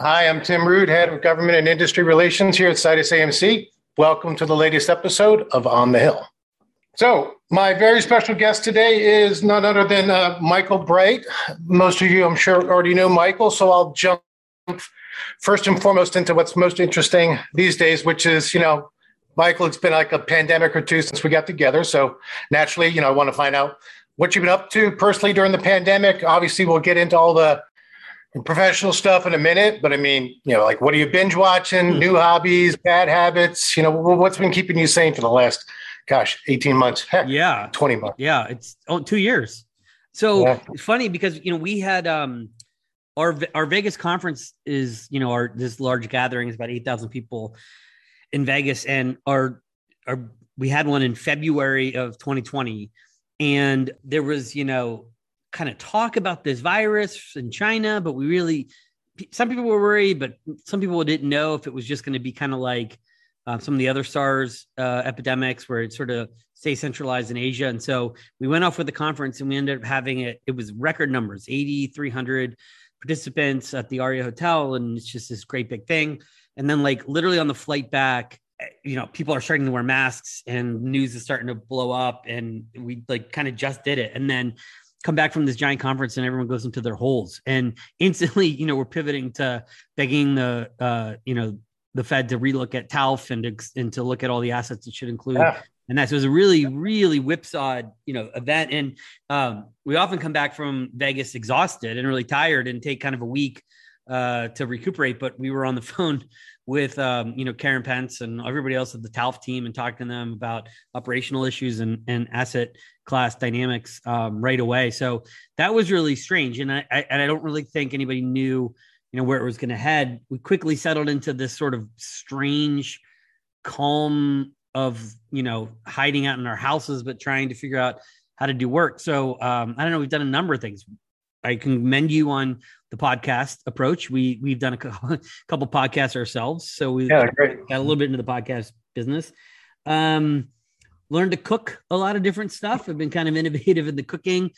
Hi, I'm Tim Rood, Head of Government and Industry Relations here at Situs AMC. Welcome to the latest episode of On the Hill. So, my very special guest today is none other than uh, Michael Bright. Most of you, I'm sure, already know Michael, so I'll jump first and foremost into what's most interesting these days, which is, you know, Michael, it's been like a pandemic or two since we got together. So, naturally, you know, I want to find out what you've been up to personally during the pandemic. Obviously, we'll get into all the professional stuff in a minute, but I mean, you know, like what are you binge watching, hmm. new hobbies, bad habits? You know, what's been keeping you sane for the last, gosh, 18 months? Heck, yeah, 20 months. Yeah, it's oh, two years. So yeah. it's funny because, you know, we had um our our Vegas conference is, you know, our this large gathering is about 8,000 people in Vegas and our our we had one in February of 2020 and there was, you know, kind of talk about this virus in China, but we really, some people were worried, but some people didn't know if it was just going to be kind of like uh, some of the other SARS uh, epidemics where it sort of stay centralized in Asia. And so we went off with the conference and we ended up having it, it was record numbers 80, 300 participants at the Aria Hotel. And it's just this great big thing. And then, like, literally on the flight back, you know, people are starting to wear masks and news is starting to blow up. And we like kind of just did it. And then come back from this giant conference and everyone goes into their holes. And instantly you know we're pivoting to begging the uh you know the fed to relook at talf and to, and to look at all the assets it should include. Yeah. and that was a really really whipsawed you know event. And um we often come back from vegas exhausted and really tired and take kind of a week uh, to recuperate. But we were on the phone with um, you know Karen Pence and everybody else at the TALF team and talking to them about operational issues and, and asset class dynamics um, right away. So that was really strange, and I, I and I don't really think anybody knew you know where it was going to head. We quickly settled into this sort of strange calm of you know hiding out in our houses but trying to figure out how to do work so um, i don't know we've done a number of things I commend you on the podcast approach. We we've done a couple podcasts ourselves, so we yeah, got a little bit into the podcast business. Um, learned to cook a lot of different stuff. I've been kind of innovative in the cooking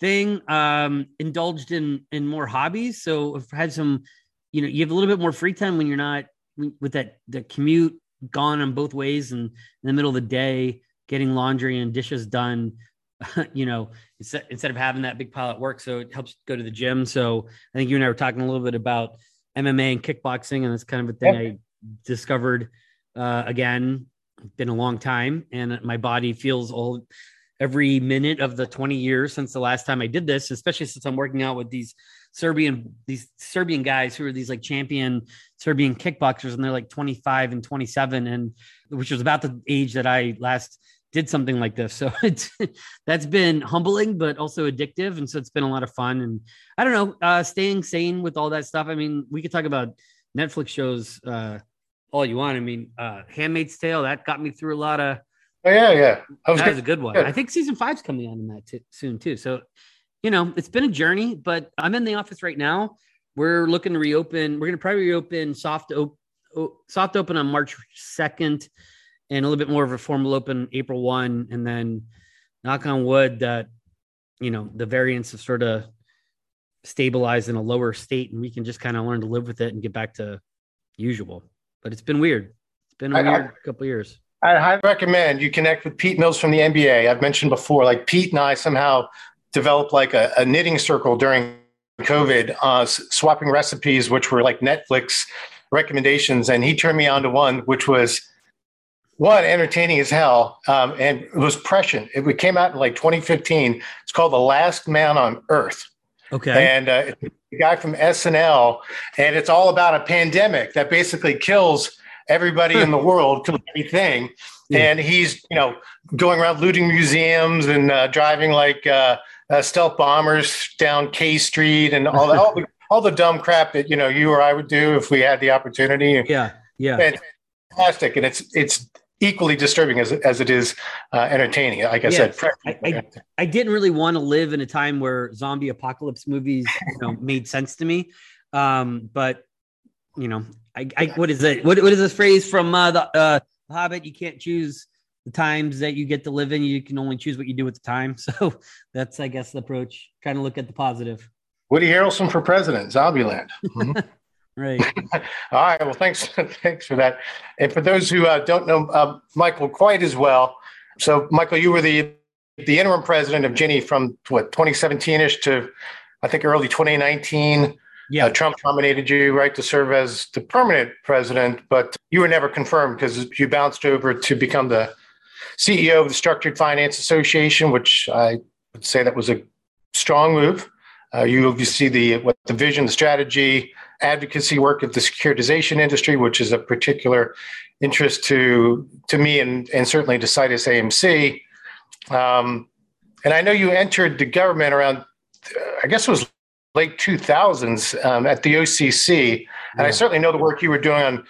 thing. Um, indulged in in more hobbies, so I've had some. You know, you have a little bit more free time when you're not with that the commute gone on both ways, and in the middle of the day, getting laundry and dishes done. you know, instead, instead of having that big pile at work. So it helps go to the gym. So I think you and I were talking a little bit about MMA and kickboxing, and that's kind of a thing. I discovered uh, again. Been a long time, and my body feels old every minute of the 20 years since the last time I did this, especially since I'm working out with these Serbian these Serbian guys who are these like champion Serbian kickboxers and they're like 25 and 27 and which was about the age that I last did something like this. So it's that's been humbling, but also addictive. And so it's been a lot of fun. And I don't know, uh, staying sane with all that stuff. I mean, we could talk about Netflix shows uh, all you want. I mean, uh, Handmaid's Tale that got me through a lot of. Oh, yeah, yeah, that was, that was a good one. Good. I think season five's coming on in that t- soon too. So, you know, it's been a journey, but I'm in the office right now. We're looking to reopen. We're going to probably reopen soft op- soft open on March second and a little bit more of a formal open April 1. And then knock on wood that, you know, the variants have sort of stabilized in a lower state and we can just kind of learn to live with it and get back to usual. But it's been weird. It's been a I, weird I, couple years. I highly recommend you connect with Pete Mills from the MBA. I've mentioned before, like Pete and I somehow developed like a, a knitting circle during COVID, uh, swapping recipes, which were like Netflix recommendations. And he turned me on to one, which was one entertaining as hell um, and it was prescient. It came out in like 2015 it's called the last man on earth. Okay. And uh, the guy from snl and it's all about a pandemic that basically kills everybody in the world kills anything yeah. and he's you know going around looting museums and uh, driving like uh, uh stealth bombers down k street and all, the, all, the, all the dumb crap that you know you or i would do if we had the opportunity. Yeah yeah. And, fantastic and it's it's equally disturbing as, as it is uh, entertaining. Like I said, I, I, I, didn't really want to live in a time where zombie apocalypse movies you know, made sense to me. Um, but you know, I, I what is it? What, what is this phrase from uh, the uh, Hobbit? You can't choose the times that you get to live in. You can only choose what you do at the time. So that's, I guess, the approach. Trying to look at the positive. Woody Harrelson for president, Zombieland. Mm-hmm. Right. All right. Well, thanks. thanks for that. And for those who uh, don't know uh, Michael quite as well, so Michael, you were the the interim president of Ginnie from what 2017 ish to I think early 2019. Yeah. Uh, Trump nominated you, right, to serve as the permanent president, but you were never confirmed because you bounced over to become the CEO of the Structured Finance Association, which I would say that was a strong move. Uh, you, you see the what the vision, the strategy, advocacy work of the securitization industry, which is a particular interest to to me and and certainly to Situs AMC. Um, and I know you entered the government around, I guess it was late 2000s um, at the OCC. And yeah. I certainly know the work you were doing on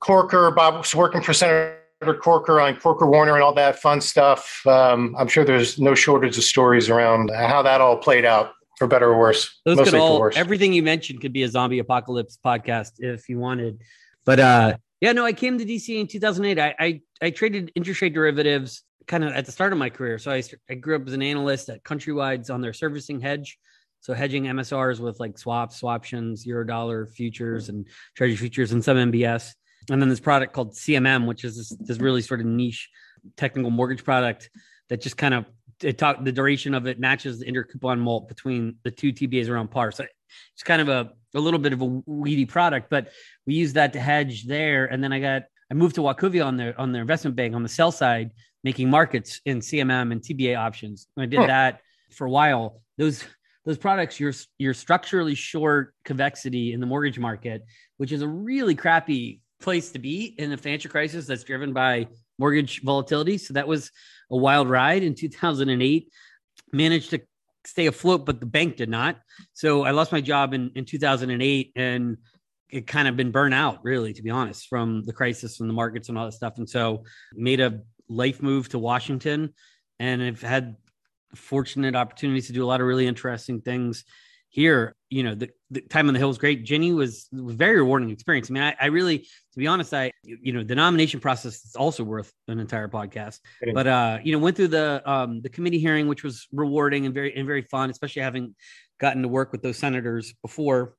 Corker. Bob was working for Senator Corker on Corker Warner and all that fun stuff. Um, I'm sure there's no shortage of stories around how that all played out, for better or worse. Those could all, everything you mentioned could be a zombie apocalypse podcast if you wanted. But uh, yeah, no, I came to DC in 2008. I, I, I traded interest rate derivatives kind of at the start of my career. So I, I grew up as an analyst at Countrywides on their servicing hedge. So hedging MSRs with like swaps, swaptions, euro dollar futures, and treasury futures, and some MBS. And then this product called CMM, which is this, this really sort of niche technical mortgage product that just kind of it talk the duration of it matches the intercoupon mult between the two TBAs around par. So it's kind of a, a little bit of a weedy product, but we use that to hedge there. And then I got I moved to Wachovia on their on their investment bank on the sell side, making markets in CMM and TBA options. I did huh. that for a while. Those those products, you're you're structurally short convexity in the mortgage market, which is a really crappy place to be in a financial crisis that's driven by mortgage volatility. So that was a wild ride in 2008. Managed to stay afloat, but the bank did not. So I lost my job in, in 2008 and it kind of been burnt out, really, to be honest, from the crisis, from the markets and all that stuff. And so made a life move to Washington and I've had fortunate opportunities to do a lot of really interesting things here. You know, the, the time on the hill was great. Ginnie was, was very rewarding experience. I mean, I, I, really, to be honest, I, you know, the nomination process is also worth an entire podcast, but, uh, you know, went through the, um, the committee hearing, which was rewarding and very, and very fun, especially having gotten to work with those senators before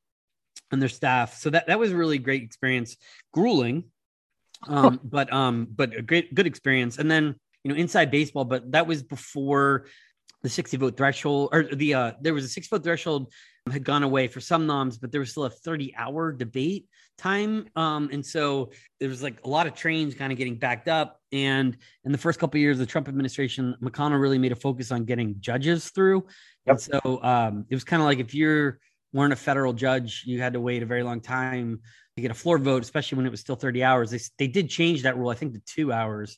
and their staff. So that, that was a really great experience, grueling, um, but, um, but a great, good experience. And then, you know, inside baseball, but that was before the 60 vote threshold or the uh there was a six vote threshold had gone away for some noms but there was still a 30 hour debate time. Um and so there was like a lot of trains kind of getting backed up. And in the first couple of years of the trump administration mcconnell really made a focus on getting judges through. Yep. and so um it was kind of like if you're weren't a federal judge you had to wait a very long time to get a floor vote especially when it was still 30 hours. They, they did change that rule i think to two hours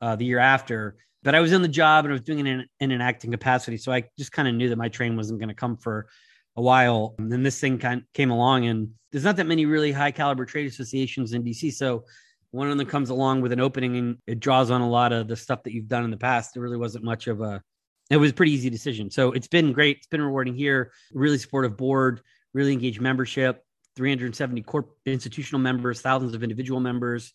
uh, the year after but I was in the job and I was doing it in, in an acting capacity. So I just kind of knew that my train wasn't going to come for a while. And then this thing kind of came along, and there's not that many really high caliber trade associations in DC. So one of them comes along with an opening and it draws on a lot of the stuff that you've done in the past. There really wasn't much of a, it was a pretty easy decision. So it's been great. It's been rewarding here. Really supportive board, really engaged membership, 370 corp institutional members, thousands of individual members.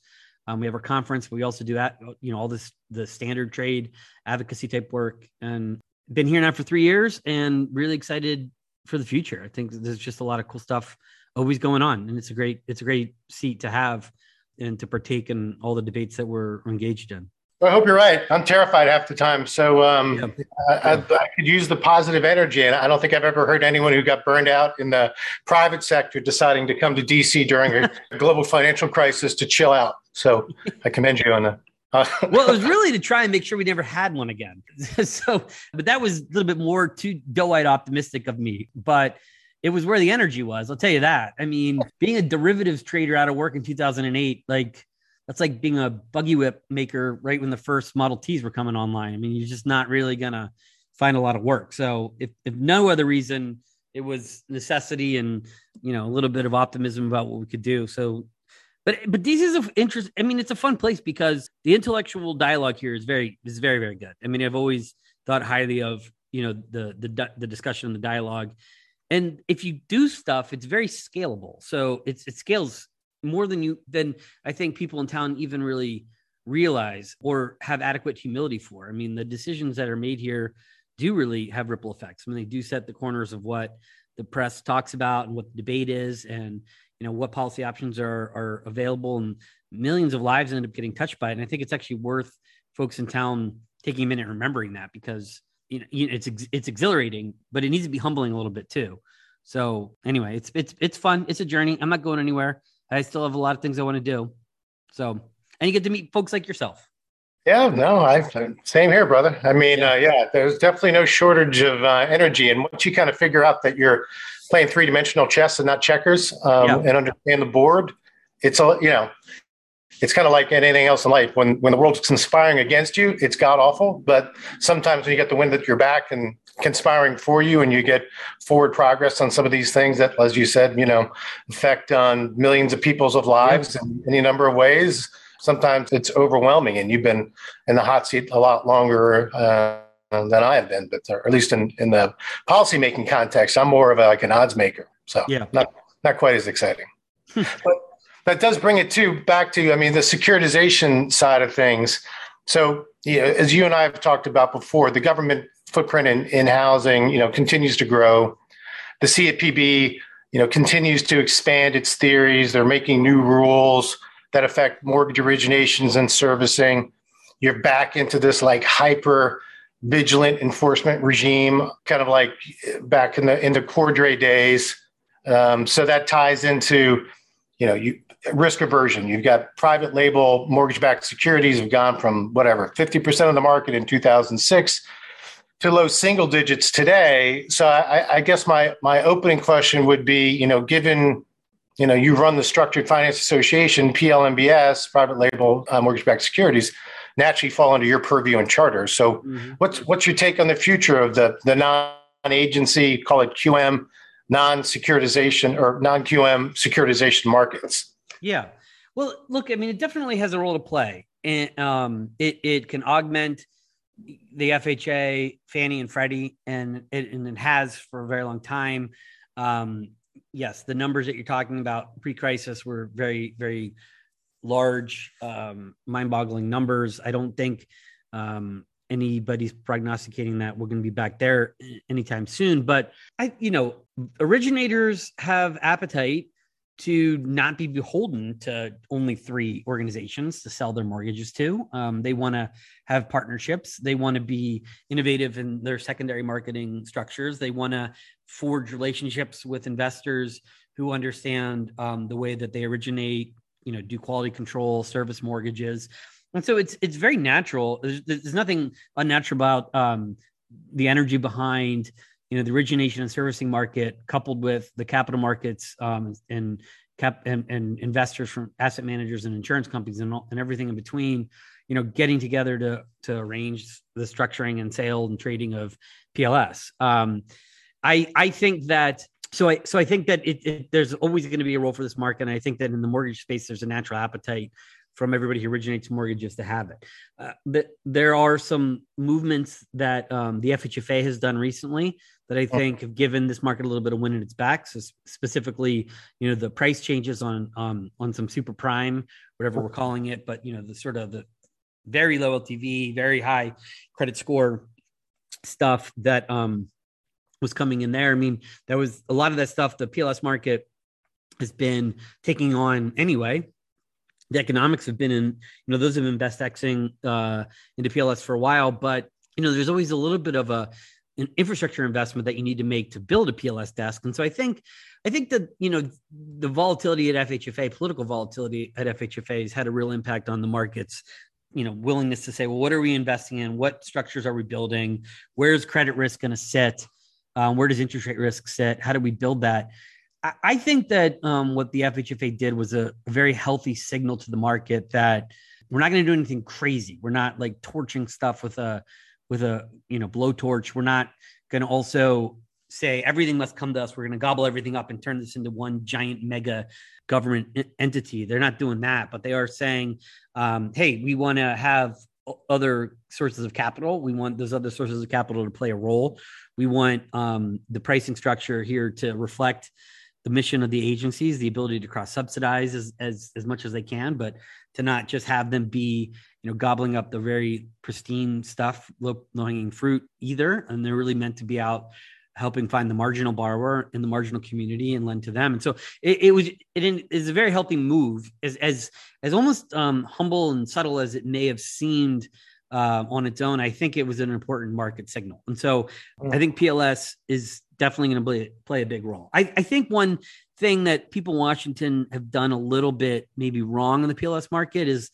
Um, we have our conference. We also do that, you know, all this the standard trade advocacy type work, and been here now for three years, and really excited for the future. I think there's just a lot of cool stuff always going on, and it's a great it's a great seat to have and to partake in all the debates that we're engaged in. I hope you're right. I'm terrified half the time. So um, yeah. I, I, I, could use the positive energy. And I don't think I've ever heard anyone who got burned out in the private sector deciding to come to DC during a global financial crisis to chill out. So I commend you on that. Uh, well, it was really to try and make sure we never had one again. so, but that was a little bit more too doe-eyed optimistic of me. But it was where the energy was. I'll tell you that. I mean, being a derivatives trader out of work in 2008, like that's like being a buggy whip maker right when the first Model Ts were coming online. I mean, you're just not really gonna find a lot of work. So if, if no other reason, it was necessity and you know a little bit of optimism about what we could do. So, but but DC is of interest. I mean, it's a fun place because the intellectual dialogue here is very is very very good. I mean, I've always thought highly of you know the the the discussion, and the dialogue, and if you do stuff, it's very scalable. So it's it scales more than you than I think people in town even really realize or have adequate humility for. I mean, the decisions that are made here do really have ripple effects. I mean, they do set the corners of what the press talks about and what the debate is. And you know what policy options are are available and millions of lives end up getting touched by it and i think it's actually worth folks in town taking a minute remembering that because you know it's it's exhilarating but it needs to be humbling a little bit too so anyway it's it's it's fun it's a journey i'm not going anywhere i still have a lot of things i want to do so and you get to meet folks like yourself yeah, no, I same here, brother. I mean, yeah, uh, yeah there's definitely no shortage of uh, energy, and once you kind of figure out that you're playing three dimensional chess and not checkers, um, yeah. and understand the board, it's all you know, it's kind of like anything else in life. When when the world's conspiring against you, it's god awful. But sometimes when you get the wind at your back and conspiring for you, and you get forward progress on some of these things that, as you said, you know, affect on millions of people's of lives in any number of ways sometimes it's overwhelming and you've been in the hot seat a lot longer uh, than I have been, but or at least in, in the policymaking context, I'm more of a, like an odds maker. So yeah, not, not quite as exciting, but that does bring it to back to, I mean, the securitization side of things. So yeah, as you and I have talked about before, the government footprint in, in housing, you know, continues to grow. The CFPB, you know, continues to expand its theories. They're making new rules that affect mortgage originations and servicing. You're back into this like hyper vigilant enforcement regime, kind of like back in the in the Cordray days. Um, so that ties into, you know, you risk aversion. You've got private label mortgage-backed securities have gone from whatever 50% of the market in 2006 to low single digits today. So I, I guess my my opening question would be, you know, given you know, you run the Structured Finance Association, PLMBS, private label uh, mortgage-backed securities, naturally fall under your purview and charter. So, mm-hmm. what's what's your take on the future of the the non-agency, call it QM, non-securitization or non-QM securitization markets? Yeah. Well, look, I mean, it definitely has a role to play, and um, it it can augment the FHA, Fannie and Freddie, and it and it has for a very long time. Um, yes, the numbers that you're talking about pre-crisis were very, very large, um, mind-boggling numbers. I don't think um, anybody's prognosticating that we're going to be back there anytime soon. But I, you know, originators have appetite to not be beholden to only three organizations to sell their mortgages to. Um, they want to have partnerships. They want to be innovative in their secondary marketing structures. They want to forge relationships with investors who understand um, the way that they originate, you know, do quality control, service mortgages. And so it's it's very natural. There's, there's nothing unnatural about um, the energy behind you know the origination and servicing market coupled with the capital markets um, and cap and, and, investors from asset managers and insurance companies and, and everything in between you know getting together to to arrange the structuring and sale and trading of pls um, i i think that so i so i think that it, it there's always going to be a role for this market and i think that in the mortgage space there's a natural appetite from everybody who originates mortgages to have it. Uh, but there are some movements that um, the FHFA has done recently that I think have given this market a little bit of wind in its back. So specifically, you know, the price changes on um, on some super prime, whatever we're calling it, but you know, the sort of the very low LTV, very high credit score stuff that um, was coming in there. I mean, there was a lot of that stuff. The PLS market has been taking on anyway the economics have been in, you know, those have been best Xing uh, into PLS for a while, but you know, there's always a little bit of a an infrastructure investment that you need to make to build a PLS desk. And so I think, I think that you know the volatility at FHFA, political volatility at FHFA, has had a real impact on the markets. You know, willingness to say, well, what are we investing in? What structures are we building? Where's credit risk going to sit? Um, where does interest rate risk sit? How do we build that? I think that um, what the FHFA did was a, a, very healthy signal to the market that we're not going to do anything crazy. We're not like torching stuff with a with a you know blowtorch. We're not going to also say everything must come to us. We're going to gobble everything up and turn this into one giant mega government entity. They're not doing that, but they are saying, um, "Hey, we want to have other sources of capital. We want those other sources of capital to play a role. We want um, the pricing structure here to reflect." The mission of the agencies, the ability to cross subsidize as, as as much as they can, but to not just have them be you know gobbling up the very pristine stuff, low hanging fruit either. And they're really meant to be out helping find the marginal borrower in the marginal community and lend to them. And so it, it was it is a very healthy move, as as as almost um, humble and subtle as it may have seemed uh, on its own. I think it was an important market signal, and so I think PLS is definitely going to play play a big role. I, I think one thing that people in Washington have done a little bit maybe wrong in the PLS market is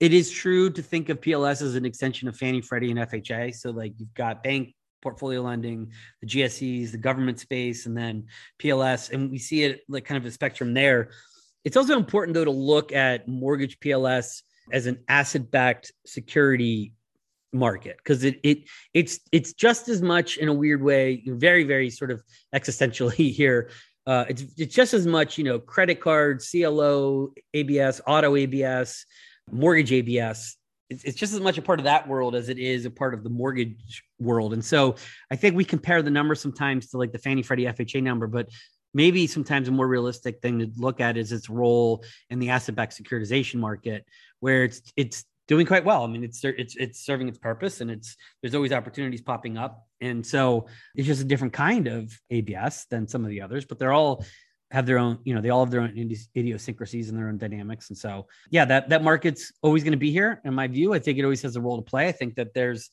it is true to think of PLS as an extension of Fannie, Freddie, and FHA. So like you've got bank portfolio lending, the GSEs, the government space, and then PLS. And we see it like kind of a spectrum there. It's also important though to look at mortgage PLS as an asset-backed security market because it it it's it's just as much in a weird way, very very sort of existentially here. Uh, it's it's just as much you know credit card, CLO, ABS, auto ABS, mortgage ABS it's, it's just as much a part of that world as it is a part of the mortgage world. And so I think we compare the numbers sometimes to like the Fannie Freddie FHA number, but maybe sometimes a more realistic thing to look at is its role in the asset-backed securitization market, where it's it's doing quite well. I mean, it's it's it's serving its purpose, and it's there's always opportunities popping up, and so it's just a different kind of ABS than some of the others, but they're all have their own, you know, they all have their own idiosyncrasies and their own dynamics. And so, yeah, that that market's always going to be here. In my view, I think it always has a role to play. I think that there's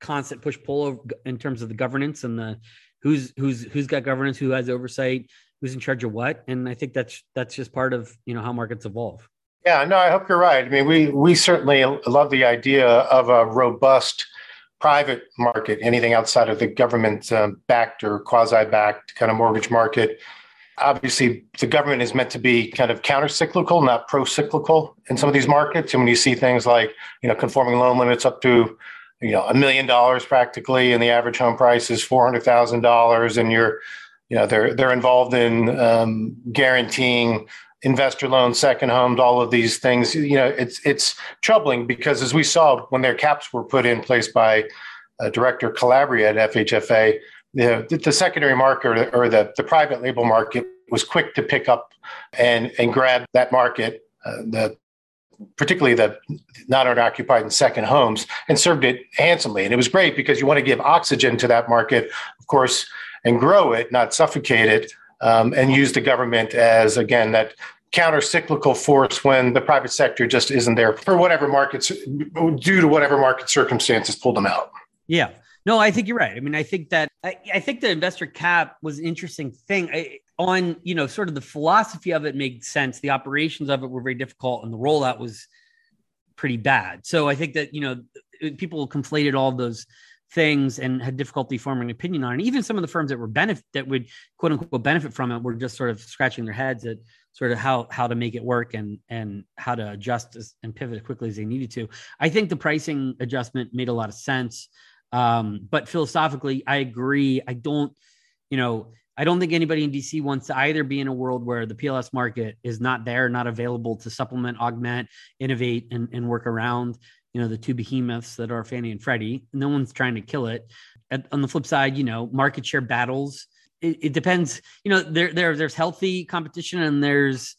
constant push pull in terms of the governance and the who's who's who's got governance, who has oversight, who's in charge of what. And I think that's that's just part of you know how markets evolve. Yeah, no, I hope you're right. I mean, we we certainly love the idea of a robust private market, anything outside of the government um, backed or quasi backed kind of mortgage market obviously the government is meant to be kind of counter-cyclical, not pro-cyclical in some of these markets. And when you see things like, you know, conforming loan limits up to, you know, a million dollars practically, and the average home price is four hundred thousand dollars, and you're, you know, they're they're involved in um, guaranteeing investor loans, second homes, all of these things. You know, it's it's troubling because as we saw when their caps were put in place by uh, Director Calabria at FHFA, the, the secondary market or the, the private label market was quick to pick up and, and grab that market, uh, the, particularly the not occupied and second homes, and served it handsomely. And it was great because you want to give oxygen to that market, of course, and grow it, not suffocate it, um, and use the government as, again, that counter cyclical force when the private sector just isn't there for whatever markets, due to whatever market circumstances pulled them out. Yeah. No, I think you're right. I mean, I think that I, I think the investor cap was an interesting thing. I, on you know, sort of the philosophy of it made sense. The operations of it were very difficult, and the rollout was pretty bad. So I think that you know, people conflated all those things and had difficulty forming an opinion on And Even some of the firms that were benefit that would quote unquote benefit from it were just sort of scratching their heads at sort of how how to make it work and and how to adjust and pivot as quickly as they needed to. I think the pricing adjustment made a lot of sense. Um, but philosophically, I agree. I don't, you know, I don't think anybody in DC wants to either be in a world where the PLS market is not there, not available to supplement, augment, innovate, and, and work around, you know, the two behemoths that are Fannie and Freddie. No one's trying to kill it. At, on the flip side, you know, market share battles. It, it depends. You know, there, there, there's healthy competition and there's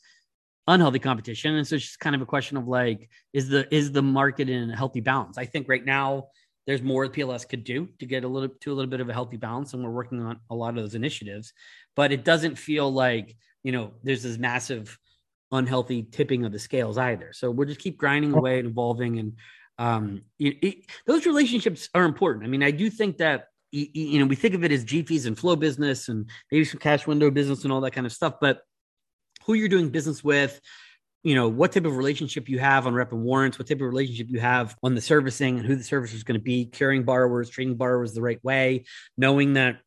unhealthy competition, and so it's just kind of a question of like, is the is the market in a healthy balance? I think right now there's more PLS could do to get a little to a little bit of a healthy balance, and we're working on a lot of those initiatives. But it doesn't feel like you know there's this massive unhealthy tipping of the scales either. So we'll just keep grinding oh. away and evolving, and um, it, it, those relationships are important. I mean, I do think that you know we think of it as G fees and flow business, and maybe some cash window business and all that kind of stuff, but who you're doing business with you know what type of relationship you have on rep and warrants what type of relationship you have on the servicing and who the servicer is going to be carrying borrowers treating borrowers the right way knowing that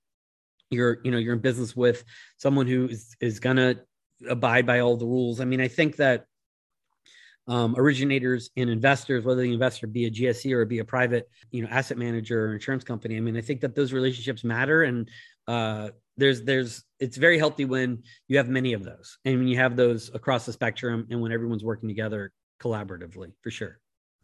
you're you know you're in business with someone who is, is going to abide by all the rules i mean i think that um, originators and investors, whether the investor be a GSE or be a private, you know, asset manager or insurance company. I mean, I think that those relationships matter, and uh, there's there's it's very healthy when you have many of those and when you have those across the spectrum and when everyone's working together collaboratively for sure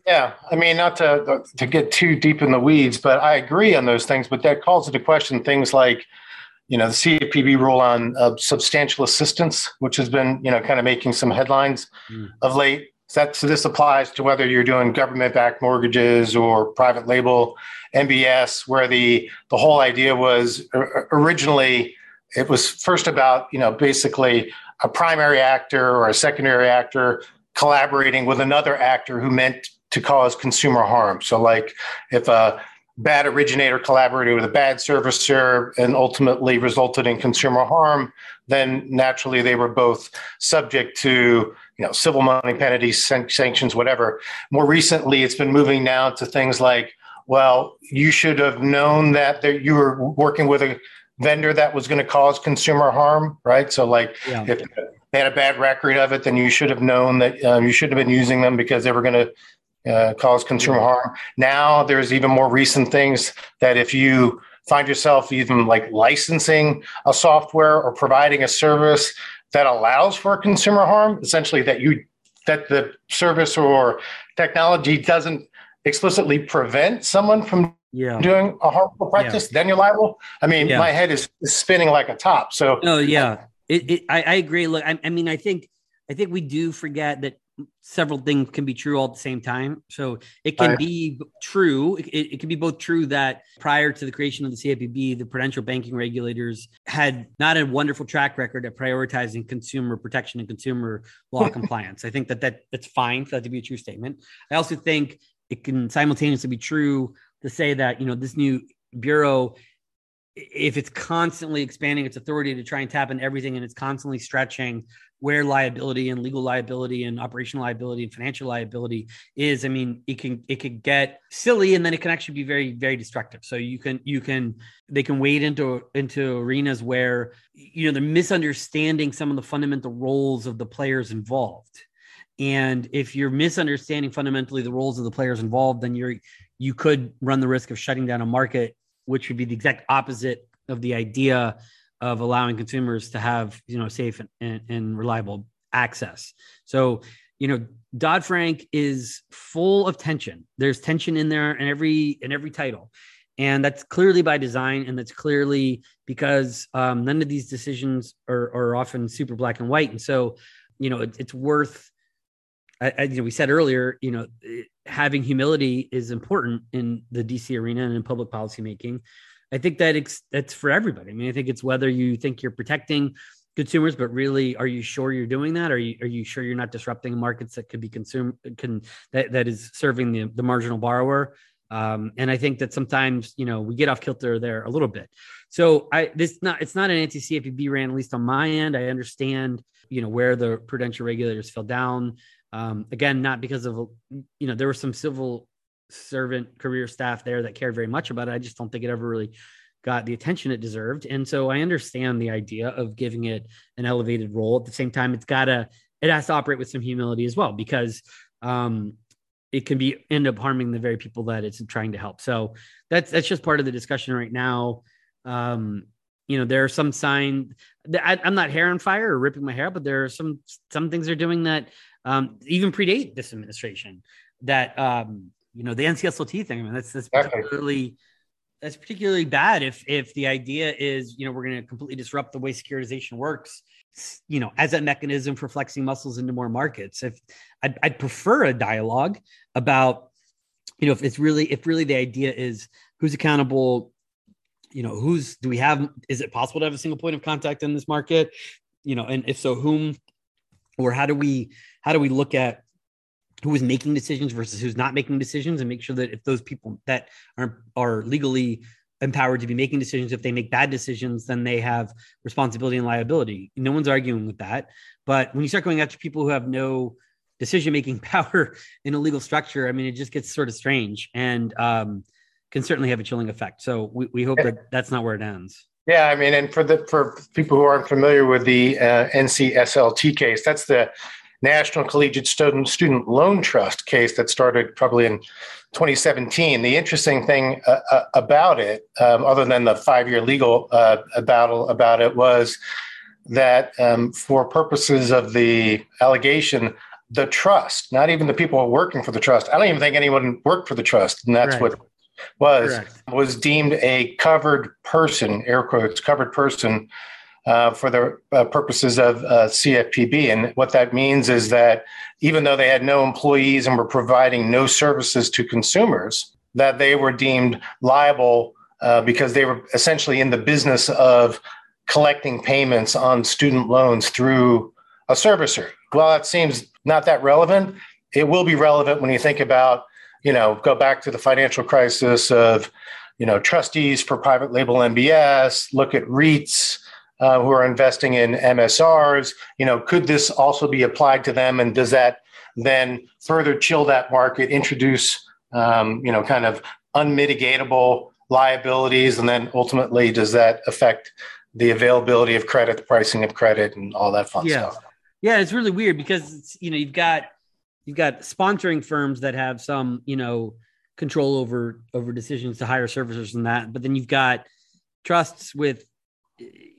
yeah i mean not to to get too deep in the weeds but i agree on those things but that calls into question things like you know the CFPB rule on uh, substantial assistance which has been you know kind of making some headlines mm. of late so this applies to whether you're doing government-backed mortgages or private label MBS, where the the whole idea was originally it was first about you know basically a primary actor or a secondary actor collaborating with another actor who meant to cause consumer harm. So, like if a bad originator collaborated with a bad servicer and ultimately resulted in consumer harm, then naturally they were both subject to you know civil money penalties, sanctions, whatever. More recently, it's been moving now to things like, well, you should have known that you were working with a vendor that was going to cause consumer harm, right? So, like yeah. if they had a bad record of it, then you should have known that um, you shouldn't have been using them because they were going to uh, cause consumer harm. Now there's even more recent things that if you find yourself even like licensing a software or providing a service that allows for consumer harm, essentially that you that the service or technology doesn't explicitly prevent someone from yeah. doing a harmful practice, yeah. then you're liable. I mean, yeah. my head is, is, spinning like a top. So, oh yeah, it, it, I, I, agree. Look, I, I mean, I think I think we do forget that several things can be true all at the same time. So it can right. be true. It, it, can be both true that prior to the creation of the CFPB, the prudential banking regulators had not a wonderful track record at prioritizing consumer protection and consumer law compliance. I think that, that that's fine for that to be a true statement. I also think it can simultaneously be true to say that, you know, this new bureau if it's constantly expanding its authority to try and tap in everything and it's constantly stretching where liability and legal liability and operational liability and financial liability is i mean it can it could get silly and then it can actually be very very destructive. So you can you can they can wade into into arenas where you know they're misunderstanding some of the fundamental roles of the players involved. And if you're misunderstanding fundamentally the roles of the players involved then you're you could run the risk of shutting down a market which would be the exact opposite of the idea of allowing consumers to have you know safe and, and reliable access. So you know Dodd Frank is full of tension. There's tension in there in every in every title, and that's clearly by design, and that's clearly because um, none of these decisions are, are often super black and white. And so you know it, it's worth. You know, we said earlier, you know, having humility is important in the DC arena and in public policy making. I think that that's for everybody. I mean, I think it's whether you think you're protecting consumers, but really, are you sure you're doing that? Are you are you sure you're not disrupting markets that could be consumed can that, that is serving the, the marginal borrower? Um, and I think that sometimes you know we get off kilter there a little bit. So I this not it's not an anti CFPB rant at least on my end. I understand you know where the prudential regulators fell down. Um, again, not because of you know there were some civil servant career staff there that cared very much about it. I just don't think it ever really got the attention it deserved. And so I understand the idea of giving it an elevated role. At the same time, it's gotta it has to operate with some humility as well because um, it can be end up harming the very people that it's trying to help. So that's that's just part of the discussion right now. Um, you know, there are some sign that I, am not hair on fire or ripping my hair, but there are some some things they're doing that um, even predate this administration that um, you know the NCSLT thing. I mean, that's that's particularly that's particularly bad if if the idea is you know we're going to completely disrupt the way securitization works you know as a mechanism for flexing muscles into more markets if I'd, I'd, prefer a dialogue about you know if it's really if really the idea is who's accountable you know who's do we have is it possible to have a single point of contact in this market you know and if so whom or how do we how do we look at who is making decisions versus who's not making decisions and make sure that if those people that are are legally empowered to be making decisions if they make bad decisions then they have responsibility and liability. No one's arguing with that. But when you start going after people who have no decision making power in a legal structure i mean it just gets sort of strange and um, can certainly have a chilling effect. So we, we hope that that's not where it ends. Yeah i mean and for the for people who aren't familiar with the uh, ncslt case that's the National Collegiate Student, Student Loan Trust case that started probably in 2017. The interesting thing uh, uh, about it, um, other than the five year legal uh, battle about it, was that um, for purposes of the allegation, the trust, not even the people working for the trust, I don't even think anyone worked for the trust, and that's right. what was Correct. was deemed a covered person, air quotes, covered person uh, for the uh, purposes of uh, CFPB. And what that means is that even though they had no employees and were providing no services to consumers, that they were deemed liable uh, because they were essentially in the business of collecting payments on student loans through a servicer. Well, that seems not that relevant. It will be relevant when you think about, you know, go back to the financial crisis of, you know, trustees for private label MBS, look at REITs uh, who are investing in MSRs. You know, could this also be applied to them? And does that then further chill that market, introduce, um, you know, kind of unmitigatable liabilities? And then ultimately, does that affect the availability of credit, the pricing of credit, and all that fun yeah. stuff? Yeah, it's really weird because it's, you know you've got you've got sponsoring firms that have some you know control over over decisions to hire servicers and that, but then you've got trusts with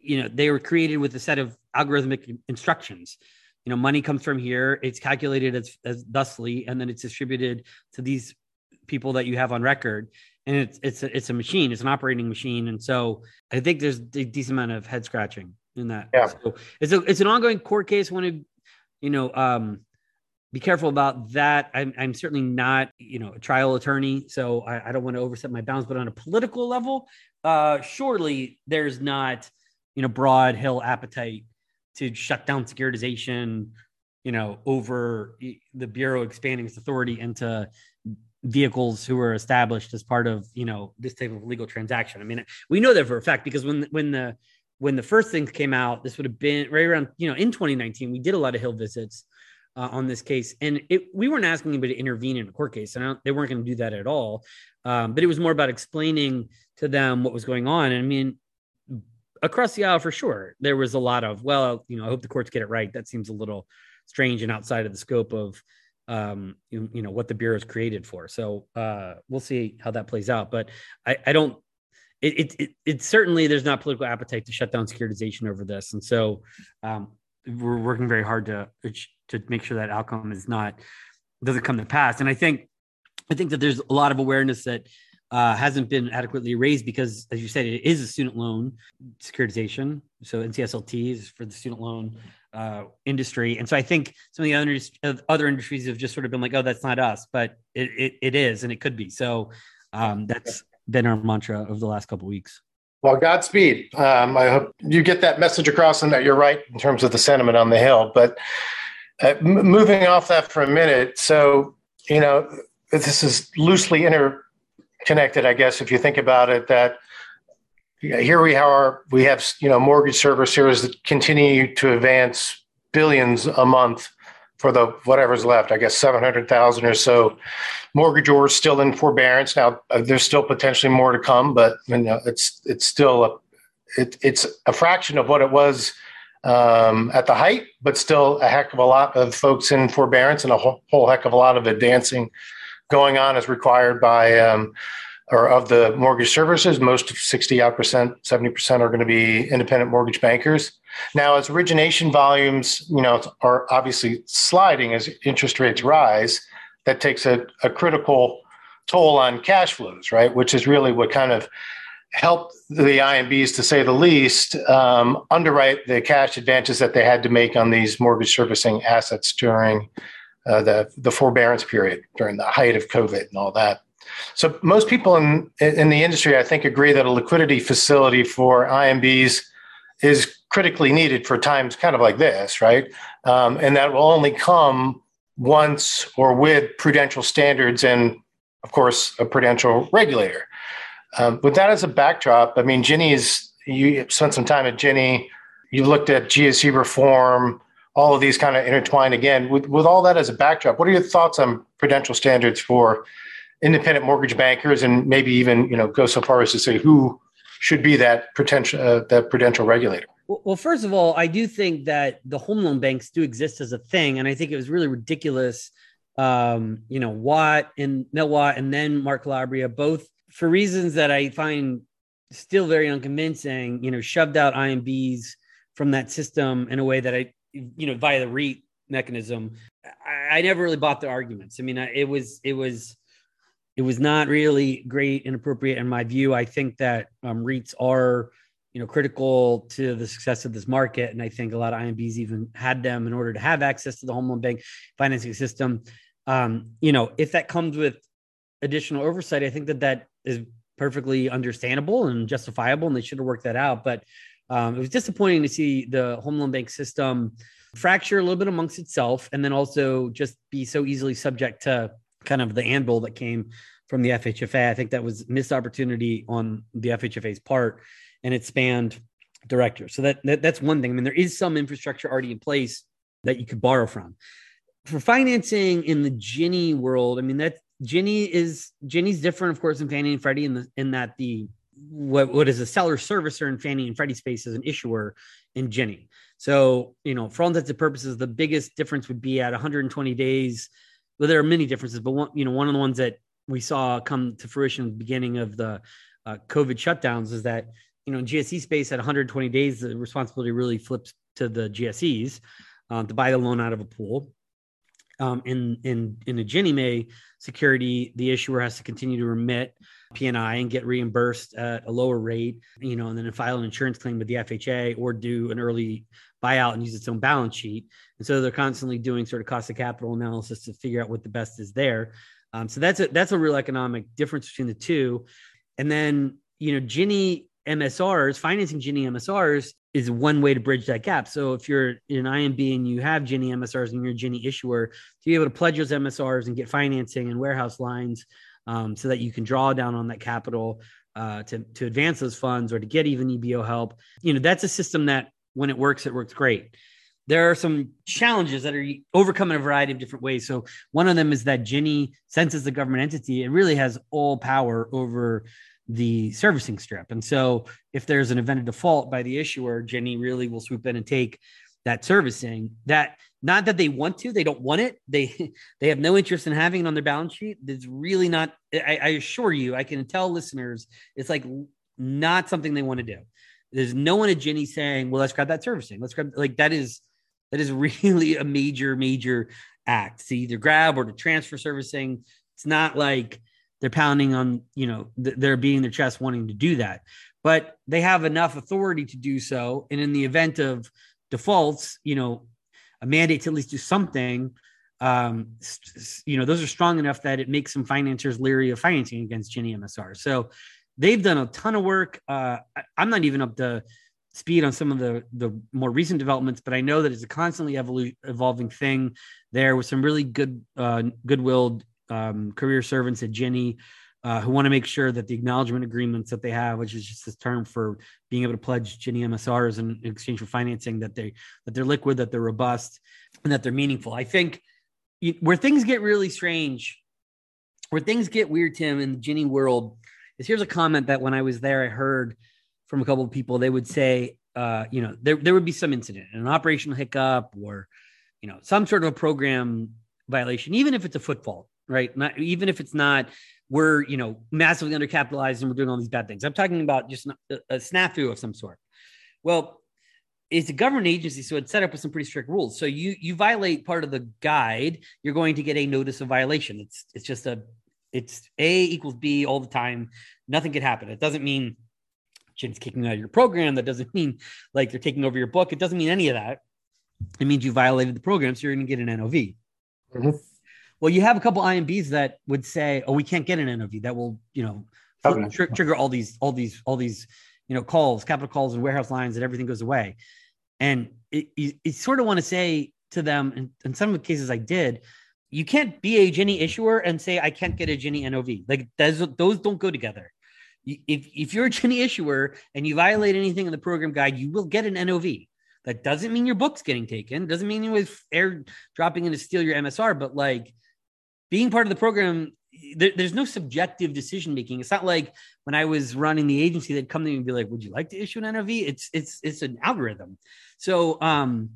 you know they were created with a set of algorithmic instructions. You know money comes from here it's calculated as, as thusly and then it's distributed to these people that you have on record. And it's it's a, it's a machine it's an operating machine. And so i think there's a decent amount of head scratching in that. Yeah. so it's a it's an ongoing court case. Want to you know um be careful about that. I'm, I'm certainly not you know a trial attorney so I, I don't want to overstep my bounds. But on a political level uh surely there's not you know broad hill appetite to shut down securitization you know over the bureau expanding its authority into vehicles who were established as part of you know this type of legal transaction. I mean we know that for a fact because when when the when the first things came out this would have been right around you know in 2019 we did a lot of hill visits uh, on this case. And it, we weren't asking anybody to intervene in a court case. And they weren't going to do that at all. Um, but it was more about explaining to them what was going on. And i mean across the aisle for sure there was a lot of well you know i hope the courts get it right. That seems a little strange and outside of the scope of um you, you know what the bureau is created for. So uh we'll see how that plays out. But i i don't it, it, it, it certainly there's not political appetite to shut down securitization over this. And so um we're working very hard to to make sure that outcome is not doesn't come to pass. And i think i think that there's a lot of awareness that uh, hasn't been adequately raised because, as you said, it is a student loan securitization. So NCSLT is for the student loan uh, industry, and so I think some of the other other industries have just sort of been like, "Oh, that's not us," but it it, it is, and it could be. So um, that's been our mantra of the last couple weeks. Well, Godspeed. Um, I hope you get that message across, and that you're right in terms of the sentiment on the Hill. But uh, m- moving off that for a minute, so you know, this is loosely inter connected, I guess, if you think about it, that here we are, we have, you know, mortgage servicers that continue to advance billions a month for the whatever's left, I guess 700,000 or so mortgagors still in forbearance. Now, uh, there's still potentially more to come, but you know, it's, it's still a, it, it's a fraction of what it was um, at the height, but still a heck of a lot of folks in forbearance and a whole, whole heck of a lot of advancing going on as required by um, or of the mortgage services. Most 60 odd percent, 70% are going to be independent mortgage bankers. Now, as origination volumes, you know, are obviously sliding as interest rates rise, that takes a, a critical toll on cash flows, right? Which is really what kind of helped the IMBs, to say the least, um, underwrite the cash advances that they had to make on these mortgage servicing assets during uh, the the forbearance period during the height of COVID and all that. So most people in in the industry, I think, agree that a liquidity facility for IMBs is critically needed for times kind of like this, right? Um, and that will only come once or with prudential standards and, of course, a prudential regulator. Um, with that as a backdrop, I mean, Ginnie's. You spent some time at Ginnie. You looked at GSE reform all of these kind of intertwine again. With, with all that as a backdrop, what are your thoughts on prudential standards for independent mortgage bankers, and maybe even you know go so far as to say who should be that potential uh, that prudential regulator? Well, first of all, I do think that the home loan banks do exist as a thing, and I think it was really ridiculous. Um, you know, Watt and Mel Watt, and then Mark Calabria, both for reasons that I find still very unconvincing. You know, shoved out IMBs from that system in a way that I you know, via the REIT mechanism. I, I never really bought the arguments. I mean, it was, it was, it was not really great and appropriate in my view. I think that um, REITs are you know critical to the success of this market and i think a lot of imbs even had them in order to have access to the home loan bank financing system um, you know if that comes with additional oversight i think that that is perfectly understandable and justifiable and they should have worked that out but um, it was disappointing to see the home loan bank system fracture a little bit amongst itself and then also just be so easily subject to kind of the anvil that came from the FHFA. I think that was missed opportunity on the FHFA's part and it spanned directors. So that, that that's one thing. I mean, there is some infrastructure already in place that you could borrow from. For financing in the Ginnie world, I mean that Ginnie is Ginnie's different, of course, than Fannie and Freddie in the in that the what what is a seller servicer in Fannie and Freddie space is an issuer in Ginnie. So you know, for all intents and purposes, the biggest difference would be at 120 days. Well, there are many differences, but one you know one of the ones that we saw come to fruition at the beginning of the uh, COVID shutdowns is that you know, in GSE space at 120 days, the responsibility really flips to the GSEs uh, to buy the loan out of a pool. Um, in in in a Ginnie Mae security, the issuer has to continue to remit P&I get reimbursed at a lower rate, you know, and then file an insurance claim with the FHA or do an early buyout and use its own balance sheet. And so they're constantly doing sort of cost of capital analysis to figure out what the best is there. Um, so that's a that's a real economic difference between the two. And then you know, Ginnie MSRs, financing Ginnie MSRs is one way to bridge that gap. So if you're in an IMB and you have Ginnie MSRs and you're a Ginnie issuer, to be able to pledge those MSRs and get financing and warehouse lines um, so that you can draw down on that capital uh, to, to advance those funds or to get even EBO help, you know, that's a system that when it works, it works great. There are some challenges that are overcome in a variety of different ways. So one of them is that Ginnie, since it's a government entity, it really has all power over the servicing strip. And so if there's an event of default by the issuer, Ginnie really will swoop in and take that servicing that not that they want to, they don't want it. They they have no interest in having it on their balance sheet. It's really not, I, I assure you, I can tell listeners, it's like not something they want to do. There's no one at Ginnie saying, well, let's grab that servicing. Let's grab like that is that is really a major, major act to either grab or to transfer servicing. It's not like they're pounding on, you know, th- they're beating their chest wanting to do that. But they have enough authority to do so. And in the event of defaults, you know, a mandate to at least do something, um, you know, those are strong enough that it makes some financiers leery of financing against Ginnie MSR. So they've done a ton of work. Uh, I'm not even up to speed on some of the the more recent developments, but I know that it's a constantly evolu- evolving thing there with some really good uh, goodwill um, career servants at Ginnie, uh, who want to make sure that the acknowledgement agreements that they have, which is just this term for being able to pledge Ginnie MSRs in exchange for financing, that they that they're liquid, that they're robust, and that they're meaningful. I think where things get really strange, where things get weird, Tim, in the Ginnie world, is here's a comment that when I was there, I heard from a couple of people. They would say, uh, you know, there there would be some incident, an operational hiccup, or you know, some sort of a program violation, even if it's a foot fault right? Not even if it's not we're you know massively undercapitalized and we're doing all these bad things. I'm talking about just a, a snafu of some sort. Well, it's a government agency, so it's set up with some pretty strict rules. So you you violate part of the guide, you're going to get a notice of violation. It's it's just a it's A equals B all the time. Nothing could happen. It doesn't mean Ginnie's kicking out of your program. That doesn't mean like they're taking over your book. It doesn't mean any of that. It means you violated the program, so you're going to get an NOV. Mm-hmm. Well, you have a couple IMBs that would say, "Oh, we can't get an NOV that will, you know, tr- trigger all these, all these, all these, you know, calls, capital calls, and warehouse lines, and everything goes away." And it, you, you sort of want to say to them, and in some of the cases I did, you can't be a Ginnie issuer and say I can't get a Ginnie NOV. Like those, those don't go together. If if you're a Ginnie issuer and you violate anything in the program guide, you will get an NOV. That doesn't mean your book's getting taken. Doesn't mean you was air dropping in to steal your MSR. But like being part of the program there, there's no subjective decision making it's not like when i was running the agency they'd come to me and be like would you like to issue an nov it's it's it's an algorithm so um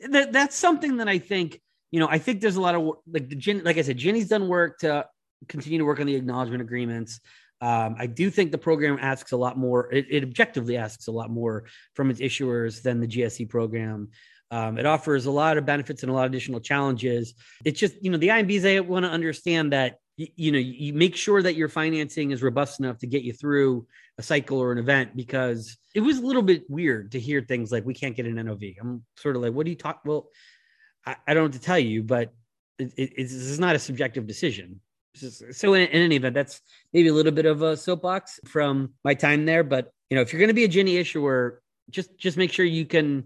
that, that's something that i think you know i think there's a lot of like the like i said Ginnie's done work to continue to work on the acknowledgement agreements um, I do think the program asks a lot more. It, it, objectively asks a lot more from its issuers than the GSE program. Um, it offers a lot of benefits and a lot of additional challenges. It's just, you know, the IMBs, they want to understand that you, you know you make sure that your financing is robust enough to get you through a cycle or an event because it was a little bit weird to hear things like we can't get an NOV. I'm sort of like, what do you talk? Well, I, I don't know to tell you, but it, it, it's, it's not a subjective decision. So in, in, any event, that's maybe a little bit of a soapbox from my time there. But you know, if you're going to be a Ginnie issuer, just just make sure you can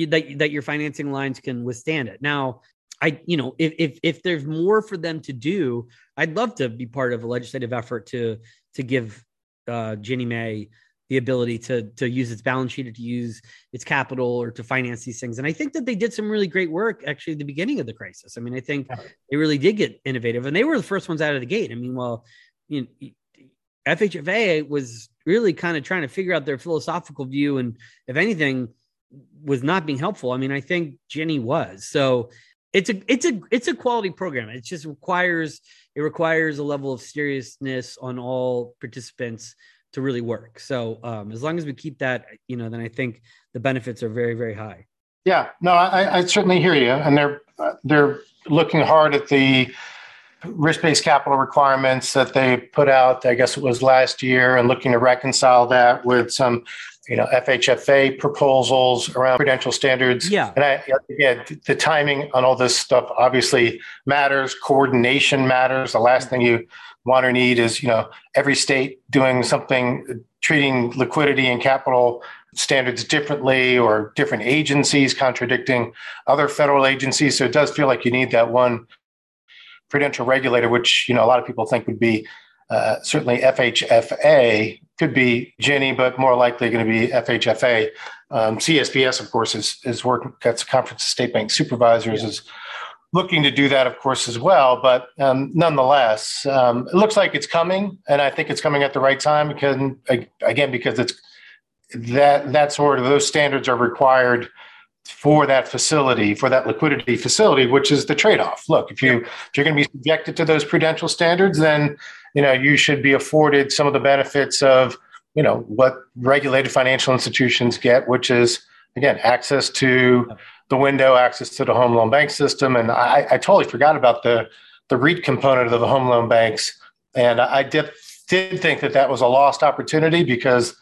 you, that that your financing lines can withstand it. Now, I you know if if if there's more for them to do, I'd love to be part of a legislative effort to to give uh, Ginnie Mae the ability to to use its balance sheet or to use its capital or to finance these things. And I think that they did some really great work actually at the beginning of the crisis. I mean, I think they really did get innovative, and they were the first ones out of the gate. I mean, well, you know, FHFA was really kind of trying to figure out their philosophical view, and if anything, was not being helpful. I mean, I think Ginnie was. So it's a it's a it's a quality program. It just requires it requires a level of seriousness on all participants to really work. So um, as long as we keep that, you know, then I think the benefits are very, very high. Yeah, no, I, I certainly hear you, and they're they're looking hard at the risk-based capital requirements that they put out. I guess it was last year, and looking to reconcile that with some, you know, FHFA proposals around prudential standards. Yeah, and I, again, the timing on all this stuff obviously matters. Coordination matters. The last thing you want or need is you know every state doing something treating liquidity and capital standards differently or different agencies contradicting other federal agencies so it does feel like you need that one prudential regulator which you know a lot of people think would be uh, certainly FHFA could be Ginnie, but more likely going to be FHFA. Um, CSBS, of course, is is working. That's the Conference of State Bank Supervisors yeah. is looking to do that, of course, as well. But um, nonetheless, um, it looks like it's coming, and I think it's coming at the right time. Because again, because it's that that sort of those standards are required for that facility, for that liquidity facility, which is the trade-off. Look, if you if you're going to be subjected to those prudential standards, then you know you should be afforded some of the benefits of you know what regulated financial institutions get, which is again access to the window access to the home loan bank system. And I, I totally forgot about the, the REIT component of the home loan banks. And I did, did think that that was a lost opportunity because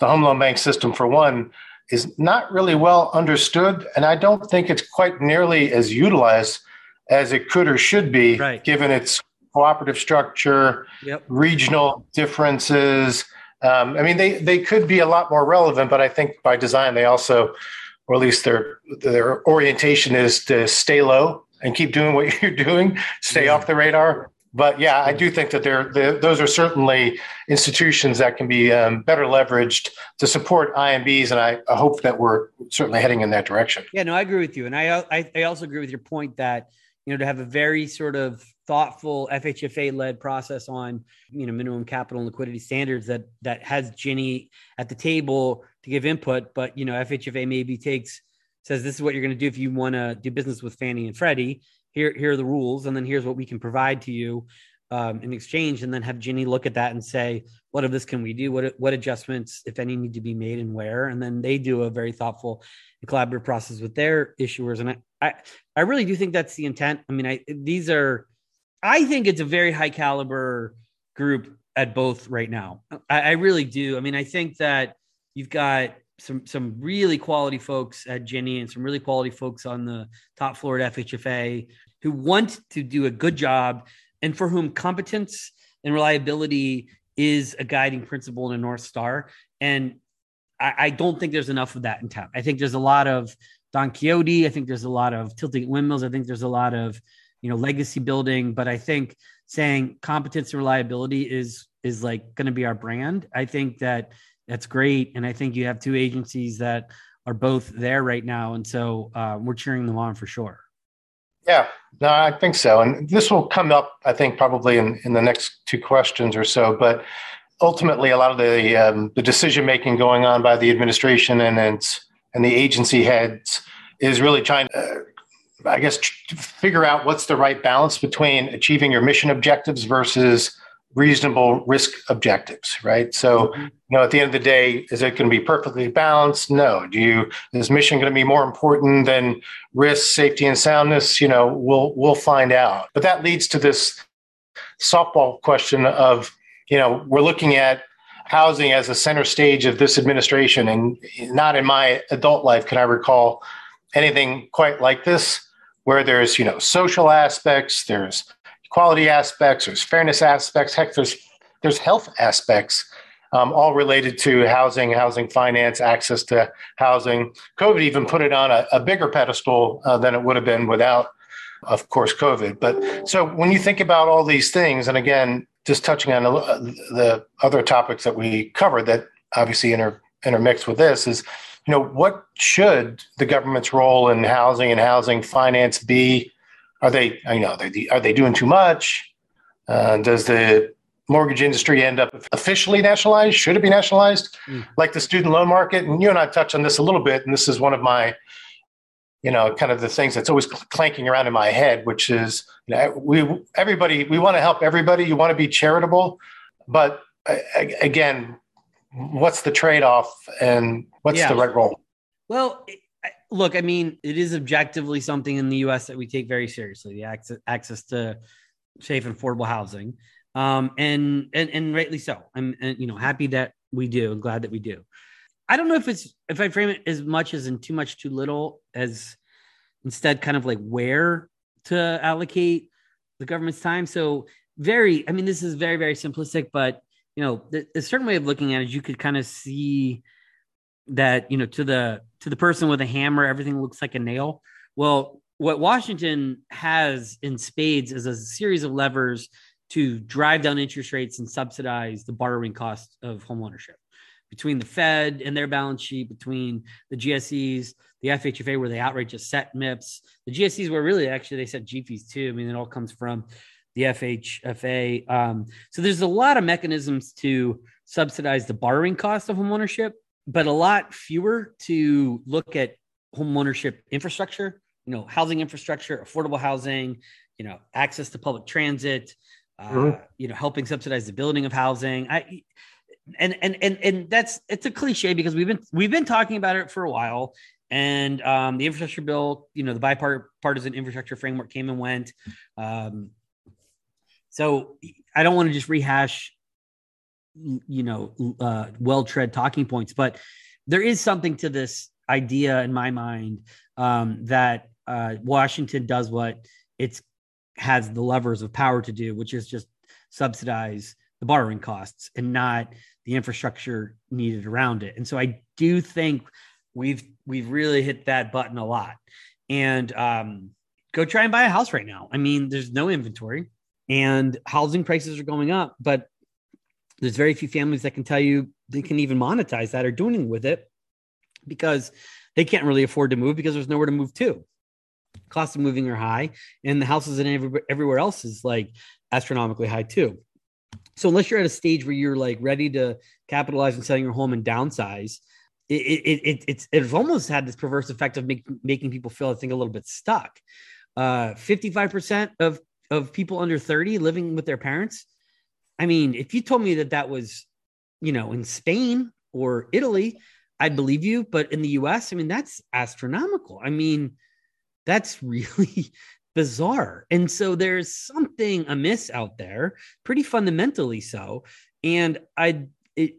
the home loan bank system, for one, is not really well understood. And I don't think it's quite nearly as utilized as it could or should be, right. given its cooperative structure, yep. regional differences. Um, I mean, they, they could be a lot more relevant, but I think by design, they also or at least their their orientation is to stay low and keep doing what you're doing, stay off the radar. But yeah, I do think that they're, they're those are certainly institutions that can be um, better leveraged to support IMBs, and I, I, hope that we're certainly heading in that direction. Yeah, no, I agree with you, and I, I I also agree with your point that you know to have a very sort of thoughtful FHFA led process on you know minimum capital and liquidity standards that that has Ginnie at the table to give input, but you know FHFA maybe takes says this is what you're going to do if you want to do business with Fannie and Freddie. Here here are the rules, and then here's what we can provide to you um, in exchange, and then have Ginnie look at that and say what of this can we do, what what adjustments if any need to be made and where, and then they do a very thoughtful and collaborative process with their issuers, and I I, I really do think that's the intent. I mean, I these are I think it's a very high caliber group at both right now. I, I really do. I mean, I think that you've got some some really quality folks at Ginnie and some really quality folks on the top floor at FHFA who want to do a good job and for whom competence and reliability is a guiding principle and a north star. And I, I don't think there's enough of that in town. I think there's a lot of Don Quixote. I think there's a lot of tilting windmills. I think there's a lot of you know legacy building. But i think saying competence and reliability is is like going to be our brand. I think that that's great. And i think you have two agencies that are both there right now. And so uh, we're cheering them on for sure. Yeah. No i think so. And this will come up i think probably in, in the next two questions or so. But ultimately a lot of the um, the decision making going on by the administration and its and the agency heads is really trying to I guess, figure out what's the right balance between achieving your mission objectives versus reasonable risk objectives, right? So, mm-hmm. you know, at the end of the day, is it going to be perfectly balanced? No. Do you is mission going to be more important than risk, safety, and soundness? You know, we'll we'll find out. But that leads to this softball question of, you know, we're looking at housing as a center stage of this administration, and not in my adult life can I recall anything quite like this, where there's you know social aspects, there's equality aspects, there's fairness aspects, heck, there's there's health aspects. Um, all related to housing, housing finance, access to housing. COVID even put it on a, a bigger pedestal uh, than it would have been without, of course, COVID. But so when you think about all these things, and again, just touching on the other topics that we covered that obviously inter, intermix with this is, you know, what should the government's role in housing and housing finance be? Are they, you know, are they, are they doing too much? Uh, does the mortgage industry end up officially nationalized? Should it be nationalized? Mm. Like the student loan market? And you and I touched on this a little bit, and this is one of my you know, kind of the things that's always clanking around in my head, which is, you know, we everybody we want to help everybody. You want to be charitable, but again, what's the trade off and what's yeah. the right role? Well, look, I mean, it is objectively something in the U.S. that we take very seriously: the access access to safe and affordable housing, um, and and and rightly so. I'm and, you know happy that we do. and glad that we do. I don't know if it's if I frame it as much as in too much, too little, as instead kind of like where to allocate the government's time. So very, I mean, this is very, very simplistic, but you know, a certain way of looking at it, you could kind of see that, you know, to the to the person with a hammer, everything looks like a nail. Well, what Washington has in spades is a series of levers to drive down interest rates and subsidize the borrowing cost of homeownership between the Fed and their balance sheet, between the GSEs, the FHFA, where they outright just set MIPS, the GSEs, were really actually they set g-fees too. I mean, it all comes from the FHFA. Um, so there's a lot of mechanisms to subsidize the borrowing cost of homeownership, but a lot fewer to look at homeownership infrastructure, you know, housing infrastructure, affordable housing, you know, access to public transit, uh, mm-hmm. you know, helping subsidize the building of housing. I, and and and and that's it's a cliche because we've been we've been talking about it for a while and um, the infrastructure bill you know the bipartisan infrastructure framework came and went um, so i don't want to just rehash you know uh, well tread talking points but there is something to this idea in my mind um, that uh, washington does what it's has the levers of power to do which is just subsidize the borrowing costs and not the infrastructure needed around it. And so I do think we've we've really hit that button a lot. And um, go try and buy a house right now. I mean, there's no inventory and housing prices are going up, but there's very few families that can tell you they can even monetize that or do anything with it because they can't really afford to move because there's nowhere to move to. Costs of moving are high, and the houses and every, everywhere else is like astronomically high too. So unless you're at a stage where you're like ready to capitalize on selling your home and downsize, it, it, it it's it's almost had this perverse effect of make, making people feel I think a little bit stuck. Uh, 55% of of people under 30 living with their parents. I mean, if you told me that that was, you know, in Spain or Italy, I'd believe you. But in the US, I mean, that's astronomical. I mean, that's really bizarre. And so there's something amiss out there, pretty fundamentally so. And I, it,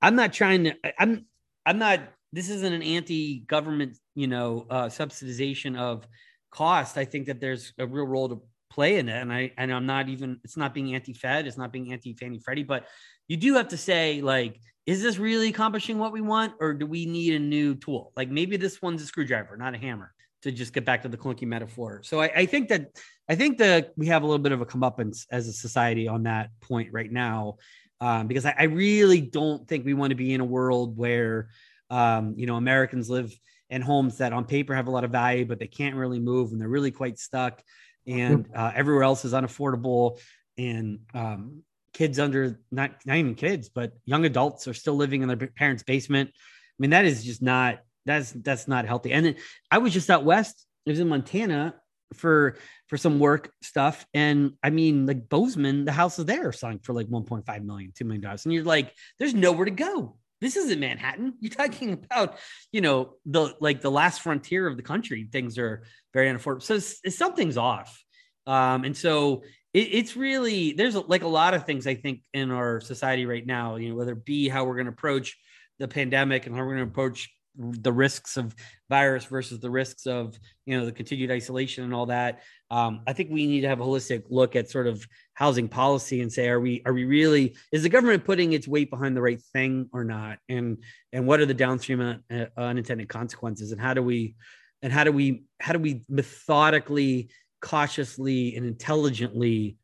I'm not trying to, I'm, I'm not, this isn't an anti-government, you know, uh, subsidization of cost. I think that there's a real role to play in it. And I, and I'm not even, it's not being anti-Fed, it's not being anti-Fannie Freddie, but you do have to say like, is this really accomplishing what we want or do we need a new tool? Like maybe this one's a screwdriver, not a hammer to just get back to the clunky metaphor. So I, I, think that I think that we have a little bit of a comeuppance as a society on that point right now, um, because I, I, really don't think we want to be in a world where um, you know Americans live in homes that on paper have a lot of value, but they can't really move and they're really quite stuck, and uh, everywhere else is unaffordable, and um, kids under not not even kids, but young adults are still living in their parents' basement. I mean, that is just not that's that's not healthy. And then I was just out west. I was in Montana for for some work stuff. And I mean, like Bozeman, the houses there selling for like 1.5 million, 2 million dollars. And you're like, there's nowhere to go. This isn't Manhattan. You're talking about, you know, the like the last frontier of the country. Things are very unaffordable. So it's, it's, something's off. Um, and so it, it's really there's like a lot of things I think in our society right now. You know, whether it be how we're going to approach the pandemic and how we're going to approach the risks of virus versus the risks of you know the continued isolation and all that um, i think we need to have a holistic look at sort of housing policy and say are we are we really is the government putting its weight behind the right thing or not? And and what are the downstream uh, unintended consequences? And how do we and how do we how do we methodically cautiously and intelligently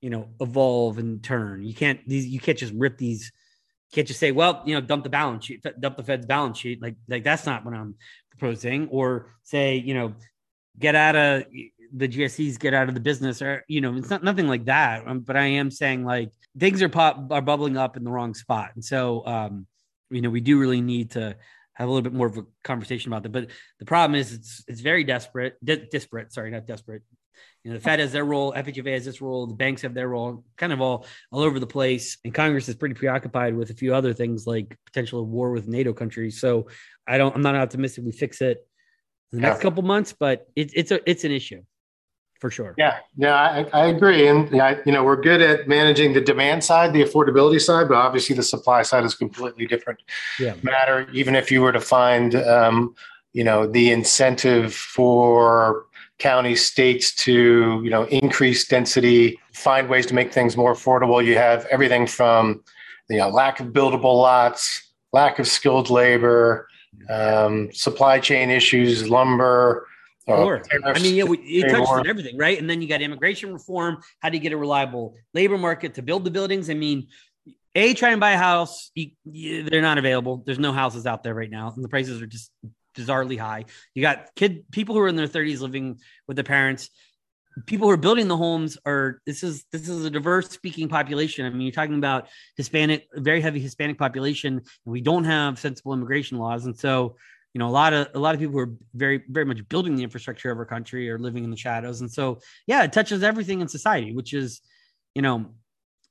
you know evolve and turn? You can't these you can't just rip these can't just say, well, you know, dump the balance sheet, dump the Fed's balance sheet. Like, like that's not what I'm proposing. Or say, you know, get out of the GSEs, get out of the business, or you know, it's not nothing like that. Um, but I am saying like things are pop are bubbling up in the wrong spot, and so um, you know, we do really need to have a little bit more of a conversation about that. But the problem is, it's it's very desperate, di- disparate. Sorry, not desperate. You know, the Fed has their role, FHFA has this role, the banks have their role, kind of all all over the place. And Congress is pretty preoccupied with a few other things like potential war with NATO countries. So I don't, I'm not optimistic we fix it in the next yeah. couple months, but it's it's a it's an issue for sure. Yeah, yeah, I, I agree. And yeah, you know, we're good at managing the demand side, the affordability side, but obviously the supply side is completely different yeah. matter. Even if you were to find, um, you know, the incentive for counties, states to you know increase density, find ways to make things more affordable. You have everything from you know lack of buildable lots, lack of skilled labor, um, supply chain issues, lumber. Uh, sure. I mean, yeah, it touches on everything, right? And then you got immigration reform. How do you get a reliable labor market to build the buildings? I mean, a try and buy a house. They're not available. There's no houses out there right now, and the prices are just bizarrely high. You got kid people who are in their 30s living with their parents. People who are building the homes are this is this is a diverse speaking population. I mean, you're talking about Hispanic, very heavy Hispanic population, and we don't have sensible immigration laws, and so you know a lot of a lot of people who are very very much building the infrastructure of our country are living in the shadows, and so yeah, it touches everything in society, which is you know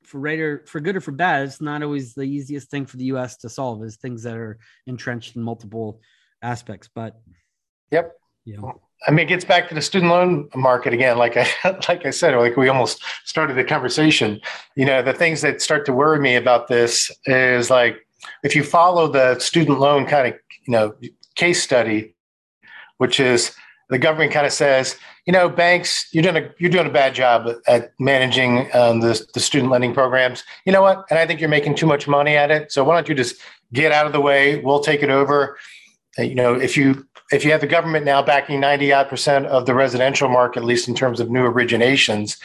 for right or for good or for bad, it's not always the easiest thing for the U.S. to solve. Is things that are entrenched in multiple aspects. But yep, yeah. I mean, it gets back to the student loan market again. Like I like I said, like we almost started the conversation. You know, the things that start to worry me about this is like if you follow the student loan kind of you know case study, which is the government kind of says, you know, banks, you're doing a you're doing a bad job at managing um, the the student lending programs. You know what? And I think you're making too much money at it. So why don't you just get out of the way? We'll take it over you know, if you if you have the government now backing 90 odd percent of the residential market, at least in terms of new originations,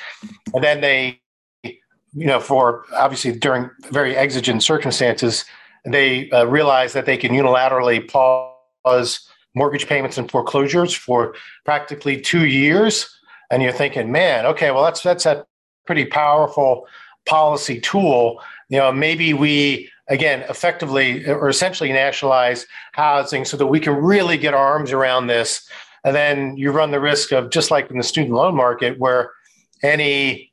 and then they, you know, for obviously during very exigent circumstances, they uh, realize that they can unilaterally pause mortgage payments and foreclosures for practically two years. And you're thinking, man, okay, well, that's that's a pretty powerful policy tool. You know, maybe we again, effectively or essentially nationalize housing so that we can really get our arms around this. And then you run the risk of just like in the student loan market, where any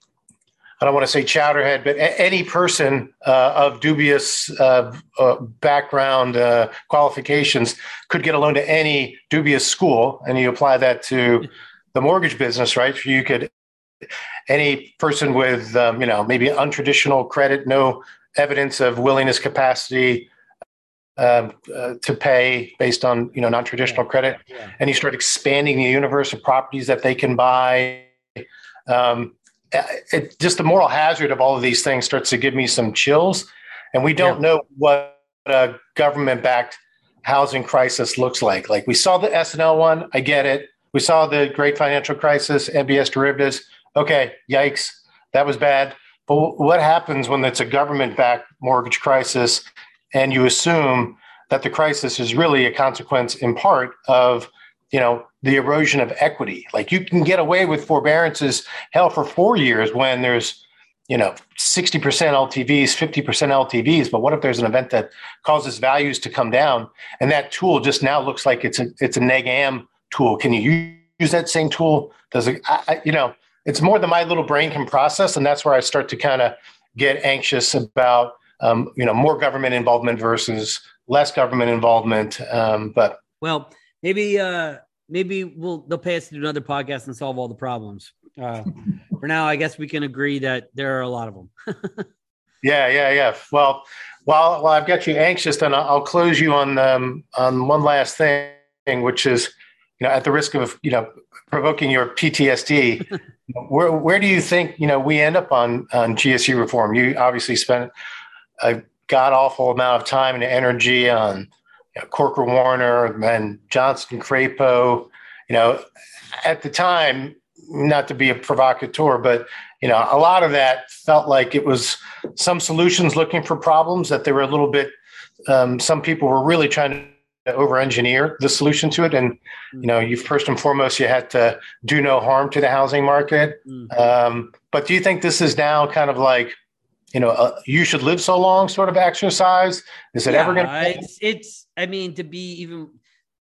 I don't want to say chowderhead, but a- any person uh, of dubious uh, uh, background uh, qualifications could get a loan to any dubious school, and you apply that to the mortgage business, right? You could any person with um, you know maybe untraditional credit, no evidence of willingness capacity um, uh, to pay based on you know non-traditional credit. Yeah. and you start expanding the universe of properties that they can buy. Um, it, just the moral hazard of all of these things starts to give me some chills. And we don't yeah. know what a government-backed housing crisis looks like. Like we saw the S&L one i get it. We saw the great financial crisis mbs derivatives. Okay yikes. That was bad but what happens when it's a government backed mortgage crisis and you assume that the crisis is really a consequence in part of you know the erosion of equity? Like you can get away with forbearances hell for four years when there's you know 60% ltvs 50% ltvs but what if there's an event that causes values to come down and that tool just now looks like it's a it's a neg am tool? Can you use that same tool? Does it I, you know it's more than my little brain can process, and that's where I start to kind of get anxious about um, you know more government involvement versus less government involvement. Um, but well, maybe uh, maybe we'll they'll pay us to do another podcast and solve all the problems. Uh, for now, I guess we can agree that there are a lot of them. yeah, yeah, yeah. Well, while while I've got you anxious, then I'll close you on um, on one last thing, which is, you know, at the risk of you know provoking your PTSD, where where do you think you know we end up on on GSE reform? You obviously spent a god awful amount of time and energy on you know, Corker Warner and Johnson Crapo. You know, at the time, not to be a provocateur, but you know, a lot of that felt like it was some solutions looking for problems that they were a little bit. Um, some people were really trying to over-engineer the solution to it, and you know, you first and foremost you had to do no harm to the housing market. Mm-hmm. Um, but do you think this is now kind of like you know, uh, you should live so long sort of exercise? Is it yeah, ever going to? It's, it's, I mean, to be even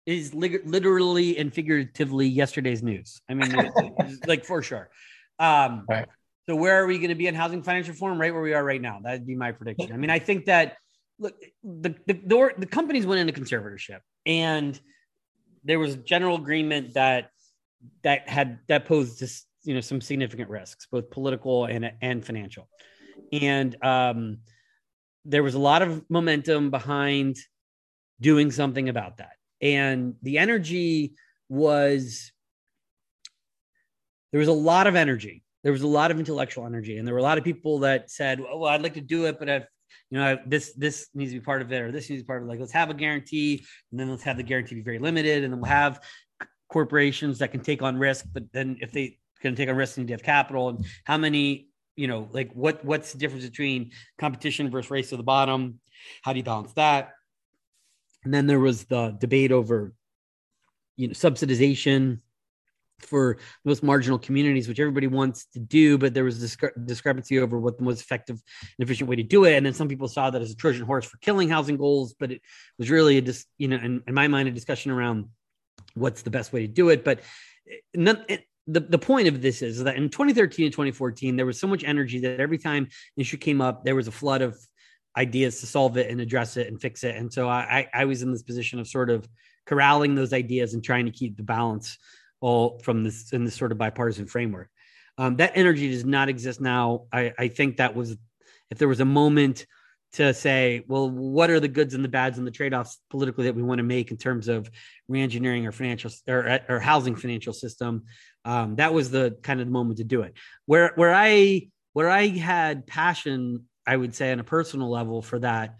is li- literally and figuratively yesterday's news. I mean, like for sure. Um, right. So where are we going to be in housing finance reform? Right where we are right now. That'd be my prediction. I mean, I think that look, the the the, the companies went into conservatorship, and there was general agreement that that had that posed this, you know some significant risks, both political and and financial, and um, there was a lot of momentum behind doing something about that. And the energy was there was a lot of energy. There was a lot of intellectual energy and there were a lot of people that said well i'd like to do it but if you know this this needs to be part of it or this needs to be part of it. Like let's have a guarantee and then let's have the guarantee be very limited and then we'll have corporations that can take on risk but then if they can take on risk they need to have capital. And how many you know like what what's the difference between competition versus race to the bottom? How do you balance that? And then there was the debate over, you know, subsidization for most marginal communities, which everybody wants to do, but there was discre- discrepancy over what the most effective and efficient way to do it. And then some people saw that as a Trojan horse for killing housing goals, but it was really a dis- you know, in, in my mind, a discussion around what's the best way to do it. But eh, none, it, eh, the, the point of this is that in 2013 and 2014, there was so much energy that every time an issue came up, there was a flood of ideas to solve it and address it and fix it. And so I, I was in this position of sort of corralling those ideas and trying to keep the balance all from this in this sort of bipartisan framework. Um, that energy does not exist now. I, I think that was if there was a moment to say, well, what are the goods and the bads and the trade-offs politically that we want to make in terms of reengineering our financial or, or housing financial system? Um, that was the kind of the moment to do it. Where where I where I had passion I would say, on a personal level for that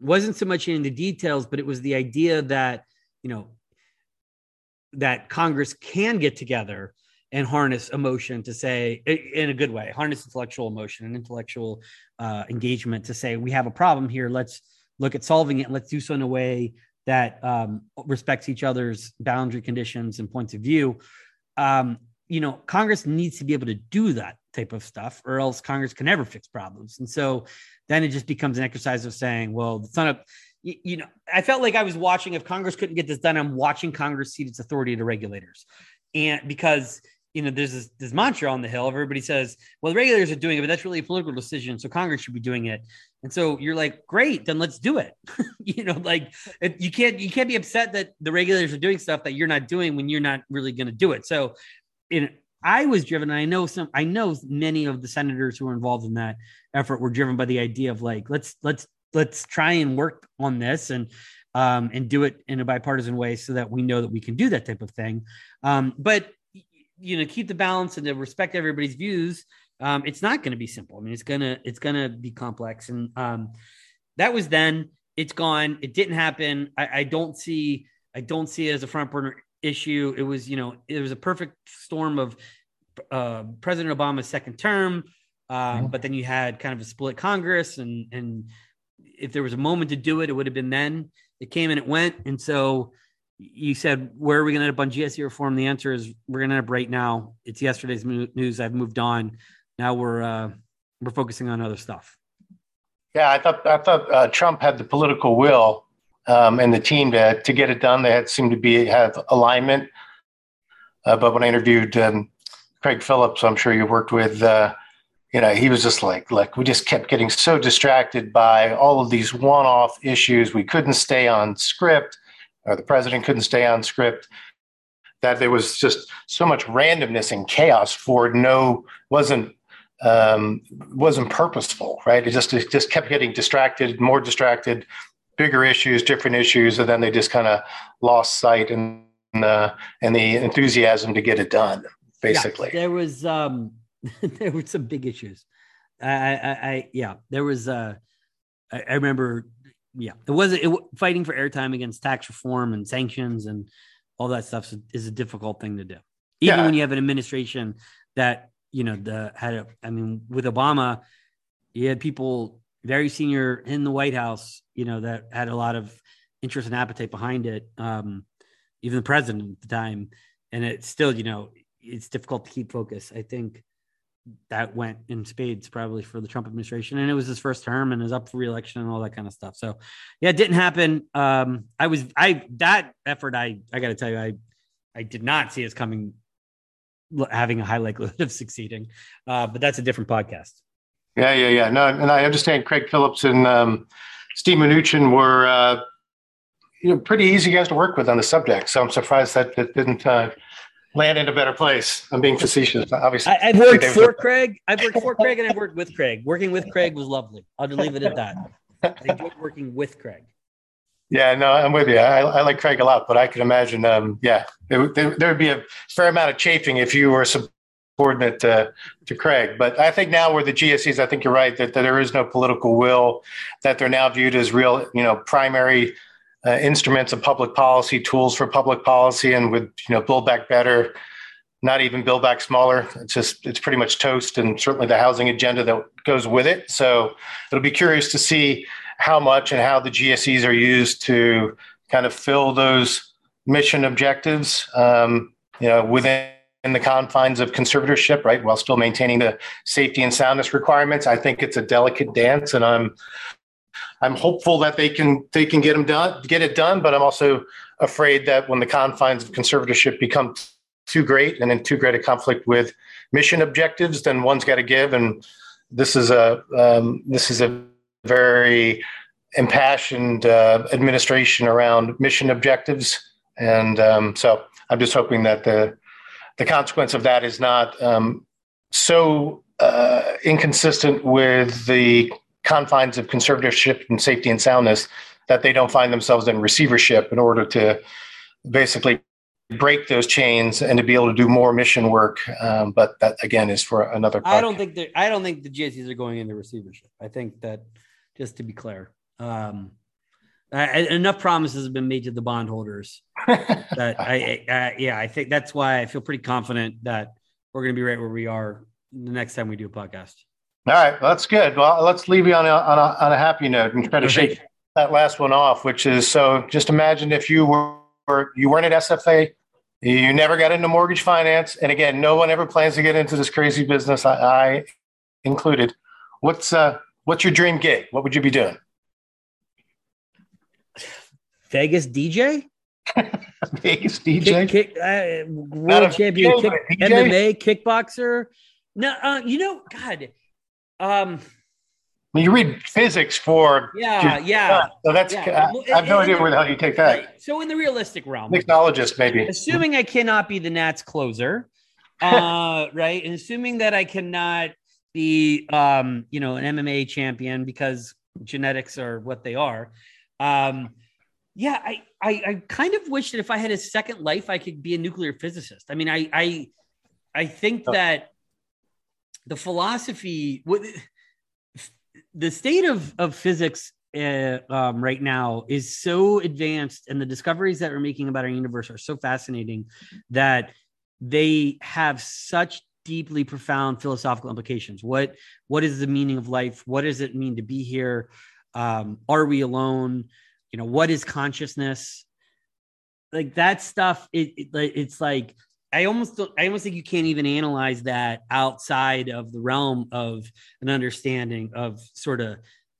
wasn't so much in the details, but it was the idea that, you know, that Congress can get together and harness emotion to say, in a good way, harness intellectual emotion and intellectual uh, engagement to say, we have a problem here. Let's look at solving it. Let's do so in a way that um, respects each other's boundary conditions and points of view. Um, you know, Congress needs to be able to do that type of stuff, or else Congress can never fix problems. And so then it just becomes an exercise of saying, well, it's not a, you, know, I felt like I was watching, if Congress couldn't get this done, I'm watching Congress cede its authority to regulators. And because, you know, there's this, this mantra on the Hill. Everybody says, well, the regulators are doing it, but that's really a political decision. So Congress should be doing it. And so you're like, great, then let's do it. you know, like it, you can't you can't be upset that the regulators are doing stuff that you're not doing when you're not really going to do it. So in I was driven, I know some, I know many of the senators who were involved in that effort were driven by the idea of like, let's, let's, let's try and work on this and, um, and do it in a bipartisan way so that we know that we can do that type of thing. Um, but, you know, keep the balance and to respect everybody's views. Um, it's not going to be simple. I mean, it's going to, it's to be complex. And, um, that was then it's gone. It didn't happen. I, I don't see, I don't see it as a front burner issue. It was, you know, it was a perfect storm of uh, President Obama's second term, uh, but then you had kind of a split Congress, and and if there was a moment to do it, it would have been then. It came and it went, and so you said, where are we going to end up on GSE reform? The answer is we're going to end up right now. It's yesterday's news. I've moved on. Now we're uh, we're focusing on other stuff. Yeah, I thought I thought uh, Trump had the political will um, and the team to to get it done. They had seemed to be have alignment. Uh, but when I interviewed um, Craig Phillips, I'm sure you worked with, uh, you know, he was just like, like we just kept getting so distracted by all of these one-off issues. We couldn't stay on script, or the president couldn't stay on script. that there was just so much randomness and chaos for no wasn't um, wasn't purposeful, right? It just it just kept getting distracted, more distracted, bigger issues, different issues, and then they just kind of lost sight and uh, and the enthusiasm to get it done. Basically, yeah, there was um, there were some big issues. I, I, I yeah, there was. Uh, I, I remember. Yeah, it wasn't it, fighting for airtime against tax reform and sanctions and all that stuff is a difficult thing to do. Even yeah. when you have an administration that you know the had a, I mean, with Obama, you had people very senior in the White House, you know, that had a lot of interest and appetite behind it. Um, even the president at the time, and it's still, you know, it's difficult to keep focus. I think that went in spades probably for the Trump administration, and it was his first term and is up for reelection and all that kind of stuff. So, yeah, it didn't happen. Um, I was I that effort. I I got to tell you, I I did not see us coming having a high likelihood of succeeding, uh, but that's a different podcast. Yeah, yeah, yeah. No, and I understand Craig Phillips and um, Steve Mnuchin were uh, you know pretty easy guys to work with on the subject. So I'm surprised that it didn't. Uh, land in a better place. I'm being facetious, obviously. I, have worked for Craig. I've worked for Craig, and I've worked with Craig. Working with Craig was lovely. I'll just leave it at that. I enjoyed working with Craig. Yeah, no, I'm with you. I, I like Craig a lot, but I could imagine, um, yeah, there, there, there, would be a fair amount of chafing if you were subordinate to, to Craig. But I think now, where the GSEs, I think you're right that, that there is no political will, that they're now viewed as real, you know, primary uh, instruments of public policy, tools for public policy, and with you know Build Back Better, not even Build Back Smaller. It's just it's pretty much toast, and certainly the housing agenda that goes with it. So it'll be curious to see how much and how the GSEs are used to kind of fill those mission objectives. Um, you know, within in the confines of conservatorship, right, while still maintaining the safety and soundness requirements. I think it's a delicate dance, and I'm I'm hopeful that they can they can get them done, get it done. But I'm also afraid that when the confines of conservatorship become too great and in too great a conflict with mission objectives, then one's got to give. And this is a um, this is a very impassioned uh, administration around mission objectives, and um, so I'm just hoping that the the consequence of that is not um, so uh, inconsistent with the confines of conservatorship and safety and soundness that they don't find themselves in receivership in order to basically break those chains and to be able to do more mission work. Um, but that again is for another. Part. I don't think that I don't think the GSEs are going into receivership. I think that just to be clear, um, I, enough promises have been made to the bondholders that I, I, yeah I think that's why I feel pretty confident that we're going to be right where we are the next time we do a podcast. All right, well, that's good. Well, let's leave you on a, on a, on a happy note and try to shake that last one off, which is so just imagine if you were, you weren't at SFA, you never got into mortgage finance. And again, no one ever plans to get into this crazy business, I, I included. What's, uh, what's your dream gig? What would you be doing? Vegas DJ? Vegas DJ? Kick, kick, uh, world champion, kick, MMA, kickboxer. No, uh, you know, God, um, when you read physics for yeah, yeah. So that's yeah. I, I have no idea where the hell you take that. Right. So in the realistic realm, mixologist maybe. Assuming I cannot be the Nats closer, uh, right, and assuming that I cannot be, um, you know, an MMA champion because genetics are what they are. Um, yeah, I, I, I kind of wish that if I had a second life, I could be a nuclear physicist. I mean, I, I, I think oh. that the philosophy the state of of physics uh, um, right now is so advanced and the discoveries that we're making about our universe are so fascinating that they have such deeply profound philosophical implications. What what is the meaning of life? What does it mean to be here? Um, are we alone? You know what is consciousness? Like that stuff it, it it's like I almost I almost think you can't even analyze that outside of the realm of an understanding of sort of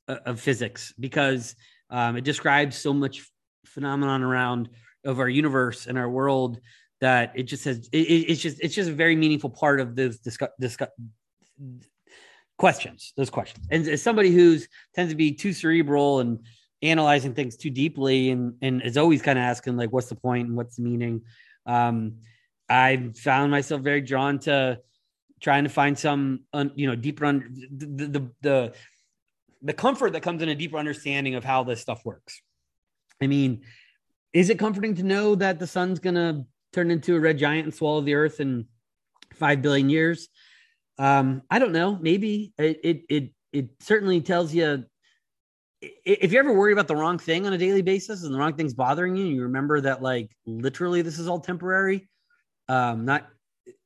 uh, of physics because um, it describes so much phenomenon around of our universe and our world that it just has it, it's just it's just a very meaningful part of those discuss, discuss questions those questions. And as somebody who's tends to be too cerebral and analyzing things too deeply and and is always kind of asking like what's the point and what's the meaning Um, I found myself very drawn to trying to find some, you know, deeper under the, the, the the comfort that comes in a deeper understanding of how this stuff works. I mean, is it comforting to know that the sun's gonna turn into a red giant and swallow the earth in five billion years? Um, I don't know. Maybe it it it, it certainly tells you if you ever worry about the wrong thing on a daily basis and the wrong thing's bothering you, you remember that like literally this is all temporary. Um, not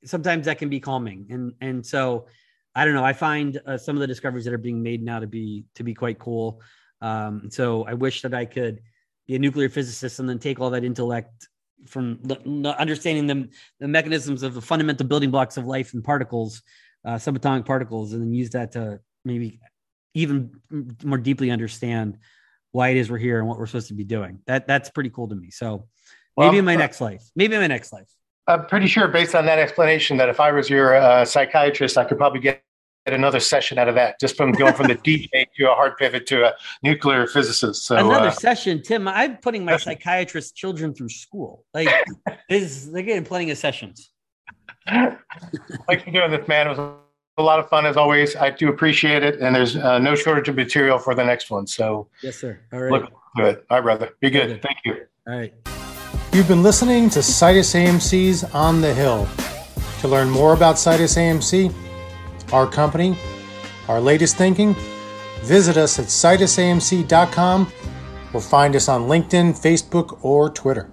sometimes that can be calming, and and so I don't know. I find uh, some of the discoveries that are being made now to be to be quite cool. Um, so I wish that I could be a nuclear physicist and then take all that intellect from understanding the, the mechanisms of the fundamental building blocks of life and particles, uh, subatomic particles, and then use that to maybe even more deeply understand why it is we're here and what we're supposed to be doing. That that's pretty cool to me. So maybe well, in my uh, next life, maybe in my next life. I'm pretty sure, based on that explanation, that if I was your uh, psychiatrist, I could probably get another session out of that, just from going from the DJ to a hard pivot to a nuclear physicist. So another uh, session, Tim. I'm putting my psychiatrist children through school. Like, is they're getting plenty of sessions. Thanks for doing this, man. It was a lot of fun as always. I do appreciate it, and there's uh, no shortage of material for the next one. So yes, sir. All right. Look good. All right, brother. Be good. Thank you. All right. You've been listening to Situs AMC's On the Hill. To learn more about Citus AMC, our company, our latest thinking, visit us at situsamc.com or find us on LinkedIn, Facebook, or Twitter.